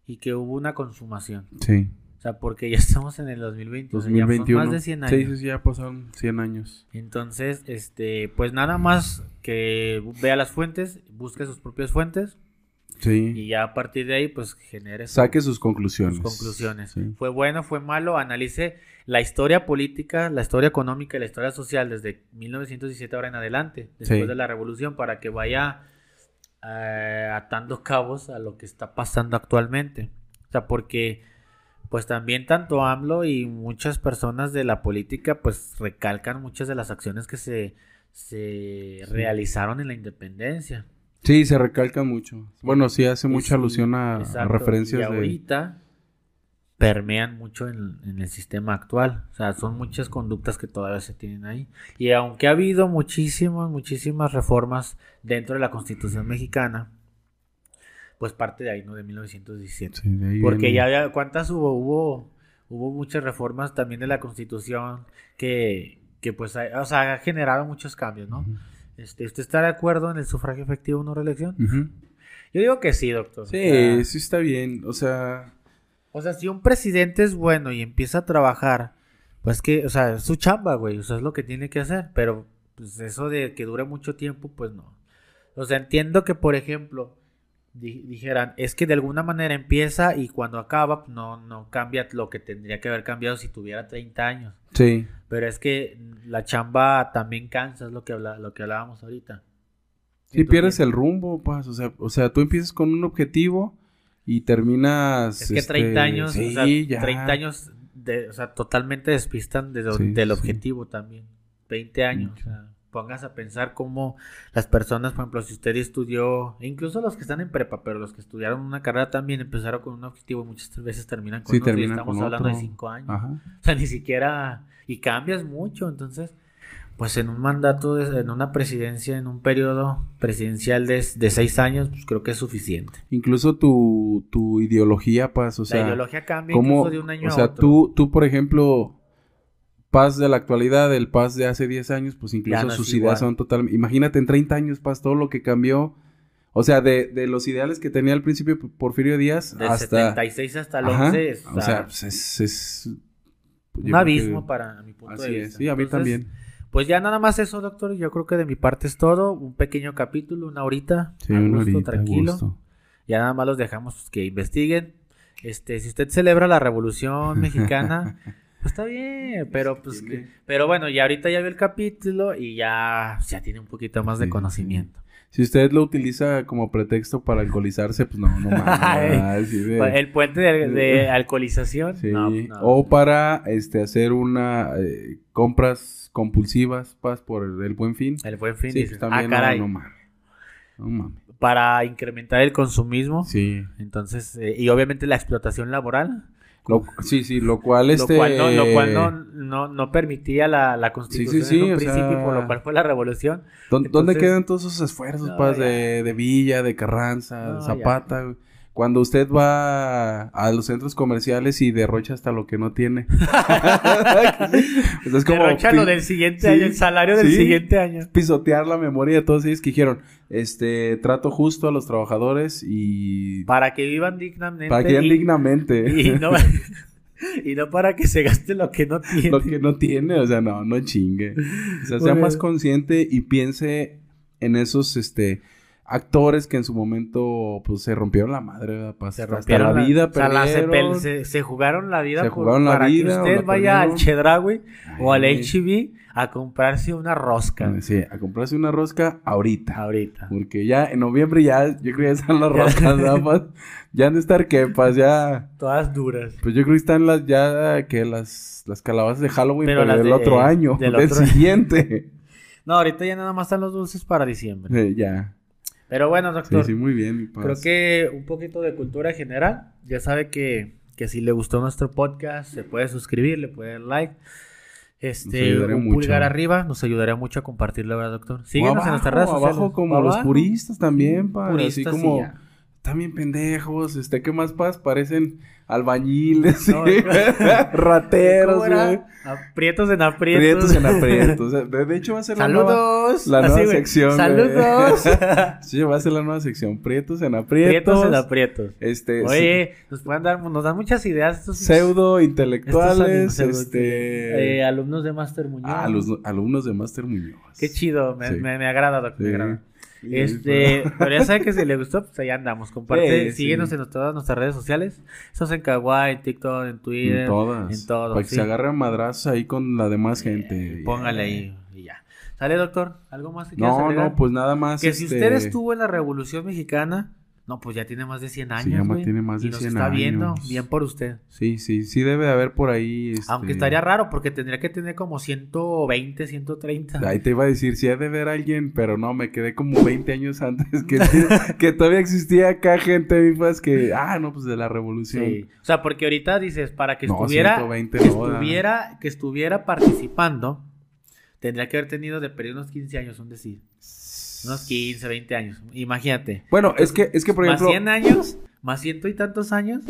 y que hubo una consumación. Sí. O sea, porque ya estamos en el 2021, ya son 2021. más de 100 años. Sí, sí, ya pasaron 100 años. Entonces, este, pues nada más que vea las fuentes, busque sus propias fuentes Sí. y ya a partir de ahí pues genere Saque sus conclusiones. sus conclusiones. Sí. Fue bueno, fue malo, analice la historia política, la historia económica y la historia social desde 1917 ahora en adelante, después Sí. de la revolución, para que vaya eh, atando cabos a lo que está pasando actualmente. O sea, porque pues también tanto AMLO y muchas personas de la política pues recalcan muchas de las acciones que se, se realizaron en la independencia. Sí, se recalca mucho. Bueno, sí hace mucha Sí, alusión a, referencias y de... permean mucho en, en el sistema actual. O sea, son muchas conductas que todavía se tienen ahí. Y aunque ha habido muchísimas, muchísimas reformas dentro de la Constitución mexicana, pues parte de ahí, ¿no? De 1917. Sí, de ahí Porque viene. ya había, ¿cuántas hubo? Hubo, hubo muchas reformas también de la Constitución que, que pues, ha, o sea, ha generado muchos cambios, ¿no? Ujú. Este, ¿Usted está de acuerdo en el sufragio efectivo o no reelección? Ujú. Yo digo que sí, doctor. O Sí, sea, sí está bien. O sea, O sea, si un presidente es bueno y empieza a trabajar, pues que, o sea, es su chamba, güey, o sea, es lo que tiene que hacer, pero pues eso de que dure mucho tiempo, pues no. O sea, entiendo que, por ejemplo, di- dijeran, es que de alguna manera empieza y cuando acaba, no, no cambia lo que tendría que haber cambiado si tuviera 30 años. sí. Pero es que la chamba también cansa, es lo que, habla, lo que hablábamos ahorita. Sí, pierdes el rumbo, pues. O sea, o sea, tú empiezas con un objetivo y terminas... Es que este, 30 años, sí, o sea, ya. 30 años, de, o sea, totalmente despistan de lo- Sí, del sí. objetivo también. 20 años, o sea, pongas a pensar cómo las personas, por ejemplo, si usted estudió, incluso los que están en prepa, pero los que estudiaron una carrera también empezaron con un objetivo y muchas veces terminan con Sí, otro y estamos con hablando de otro. 5 años. Ajá. O sea, ni siquiera, y cambias mucho, entonces, pues en un mandato, de- en una presidencia, en un periodo presidencial de, de 6 años, pues creo que es suficiente. Incluso tu, tu ideología, pues, o sea... la ideología cambia ¿Cómo, incluso de un año o sea, a otro. tú, tú, por ejemplo, Paz de la actualidad, el Paz de hace 10 años, pues incluso no sus igual. ideas son totalmente... Imagínate en 30 años, Paz, todo lo que cambió. O sea, de, de los ideales que tenía al principio Porfirio Díaz Del hasta... 76 hasta el Ajá, 11 es, o sea, pues es... es- un abismo que- para mi punto Así de es, vista. sí, a mí Entonces, también. Pues ya nada más eso, doctor. Yo creo que de mi parte es todo. Un pequeño capítulo, una horita. Sí, a una gusto, a tranquilo. gusto. Ya nada más los dejamos que investiguen. Este, si usted celebra la Revolución Mexicana, pues está bien, pero pues que- pero bueno, ya ahorita ya vio el capítulo y ya, ya tiene un poquito más de Sí, conocimiento. Si usted lo utiliza como pretexto para alcoholizarse, pues no, no mames. de- El puente de, de alcoholización. Sí, no, no. o para este hacer una eh, compras compulsivas pas por el, el buen fin. el buen fin. sí, pues también ah, caray. no, no mames. No mames. Para incrementar el consumismo. Sí. Entonces, eh, y obviamente la explotación laboral. Lo- sí, sí, lo cual este Lo cual, no, lo cual no, no, no permitía la, la constitución sí, en un principio, sea- por lo cual fue la revolución. ¿Dó- ¿Dónde quedan todos esos esfuerzos, No, ya. de, de Villa, de Carranza, No, de Zapata? Cuando usted va a los centros comerciales y derrocha hasta lo que no tiene. Pues es como Derrocha lo del siguiente sí, año, el salario del sí. siguiente año. pisotear la memoria de todos ellos que dijeron, este, trato justo a los trabajadores y Para que vivan dignamente. para que vivan y, dignamente y no, y no para que se gaste lo que no tiene. lo que no tiene, o sea, no, no chingue. O sea, sea Porque- más consciente y piense en esos, este, actores que en su momento, pues, se rompieron la madre, ¿verdad? Se hasta la vida o sea, la- se, jugaron la vida Se por- jugaron la para vida, que usted vaya al perdieron. Chedraui o al. HB a comprarse una rosca. Sí, a comprarse una rosca ahorita. Ahorita. Porque ya en noviembre ya, yo creo que ya están las roscas, nada más. Ya han de estar quepas, ya. Todas duras. Pues yo creo que están las ya que las, las calabazas de Halloween Pero pero del de- otro año, del otro- siguiente. No, ahorita ya nada más están los dulces para diciembre. Ya. Pero bueno, doctor. sí, muy bien, mi. Creo que un poquito de cultura general. Ya sabe que que si le gustó nuestro podcast, se puede suscribir, le puede dar like. Este, un mucho. pulgar arriba nos ayudaría mucho a compartirlo, ¿verdad, doctor? Síguenos abajo, en nuestras redes sociales. abajo como los puristas también, pa, Puristas, así sí, como. También pendejos, este, ¿qué más pasa? Parecen albañiles, No, sí, rateros, güey. Aprietos en aprietos. Prietos en aprietos. De, de hecho va a ser la nueva, Saludos. la Así, nueva güey. sección. Saludos. sí, va a ser la nueva sección. Prietos en aprietos. Prietos en aprietos. Este, Oye, nos pueden dar, nos dan muchas ideas estos pseudo estos intelectuales, pseudo- este eh, alumnos de Master Muñoz. ah, los alumnos de Master Muñoz. Qué chido, me, Sí. me, me agrada, doctor, me Sí. Sí, Este, pero ya sabe que si le gustó, pues ahí andamos. Comparte, Sí, síguenos sí. en todas nuestras redes sociales. Estamos en Kawaii, en TikTok, en Twitter. en todas. En todo, Para que se agarre a madrazos ahí con la demás gente. Póngale ahí y ya. ¿Sale, doctor? ¿Algo más que No, no, pues nada más. Que si este, usted estuvo en la Revolución Mexicana, no, pues ya tiene más de 100 años, ya ma- güey. tiene más de y nos 100 está viendo, bien por usted. Sí, sí, sí debe de haber por ahí. este, Aunque estaría raro porque tendría que tener como 120, 130. Ahí te iba a decir, sí ha de ver alguien, pero no, me quedé como 20 años antes que, que todavía existía acá gente, mi pues, que, ah, no, pues de la revolución. Sí. O sea, porque ahorita dices, para que No, estuviera, 120 que, no, da. estuviera que estuviera participando, tendría que haber tenido de periodo unos 15 años, un decir. Unos 15, 20 años. Imagínate. Bueno, es que, es que por más ejemplo, 100 años, más ciento y tantos años.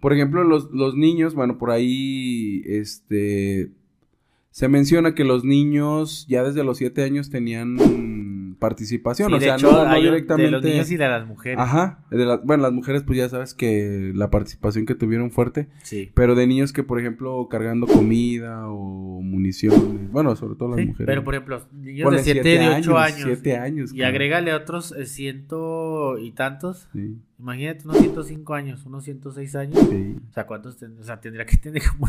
por ejemplo, los, los niños, bueno, por ahí, este, se menciona que los niños ya desde los 7 años tenían participación, Sí, o sea, hecho, no, no hay un- directamente. de los niños y de las mujeres. Ajá, de bueno, las mujeres pues ya sabes que la participación que tuvieron fuerte, Sí. pero de niños que por ejemplo cargando comida o municiones, bueno, sobre todo las Sí, mujeres. Pero por ejemplo, niños de 7, siete de 8 años. 7 años. Y cabrón. agrégale otros eh, ciento y tantos. Sí, Imagínate unos 105 años, unos 106 años. sí. O sea, ¿cuántos? ten- o sea, tendría que tener como,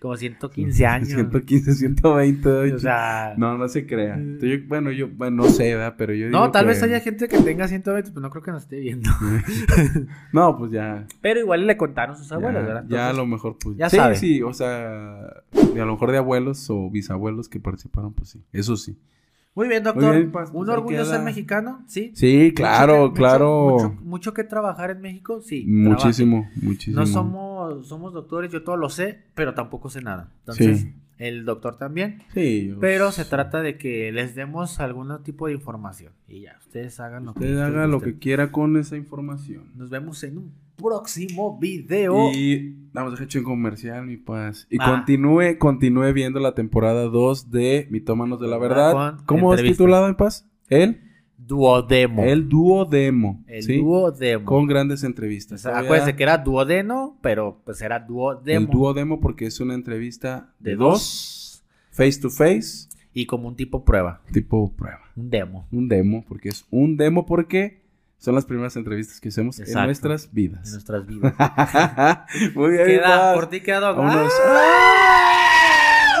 como 115 años. 115, 120. O sea, no, no se crea. Yo- bueno, yo bueno, no sé, ¿verdad? Pero yo no, tal que- vez haya gente que tenga 120, pero no creo que nos esté viendo. no, pues ya. Pero igual le contaron sus abuelos, ya, ¿verdad? ya a lo mejor, pues. ya sí, sabe. sí, o sea, a lo mejor de abuelos o bisabuelos que participaron, pues sí. Eso sí. Muy bien, doctor. bien, pues, Un pues orgullo queda. ser mexicano, sí. Sí, claro, Mucho claro. Mucho, que trabajar en México, sí. muchísimo, trabaje. muchísimo. No somos, somos doctores, yo todo lo sé, pero tampoco sé nada. Entonces, Sí. el doctor también. Sí. yo- Pero se trata de que les demos algún tipo de información. Y ya, ustedes hagan lo que Usted ustedes haga lo que quiera con esa información. Nos vemos en un próximo video. Y vamos a hecho en comercial, mi paz. Y Va. continúe, continúe viendo la temporada 2 de Mitómanos de la Verdad. ¿Cómo es titulado, mi paz? El, Duodemo. el duodemo. El ¿sí? duodemo. Con grandes O entrevistas. sea, Todavía- acuérdense que era duodeno, pero pues era duodemo. El duodemo porque es una entrevista de, dos. face to face, Y como un tipo prueba. tipo prueba. Un demo. Un demo, porque es un demo porque son las primeras entrevistas que hacemos en Exacto. nuestras En vidas. nuestras vidas. Muy bien, queda, por ti queda, Doc. Vámonos. ¡Ah!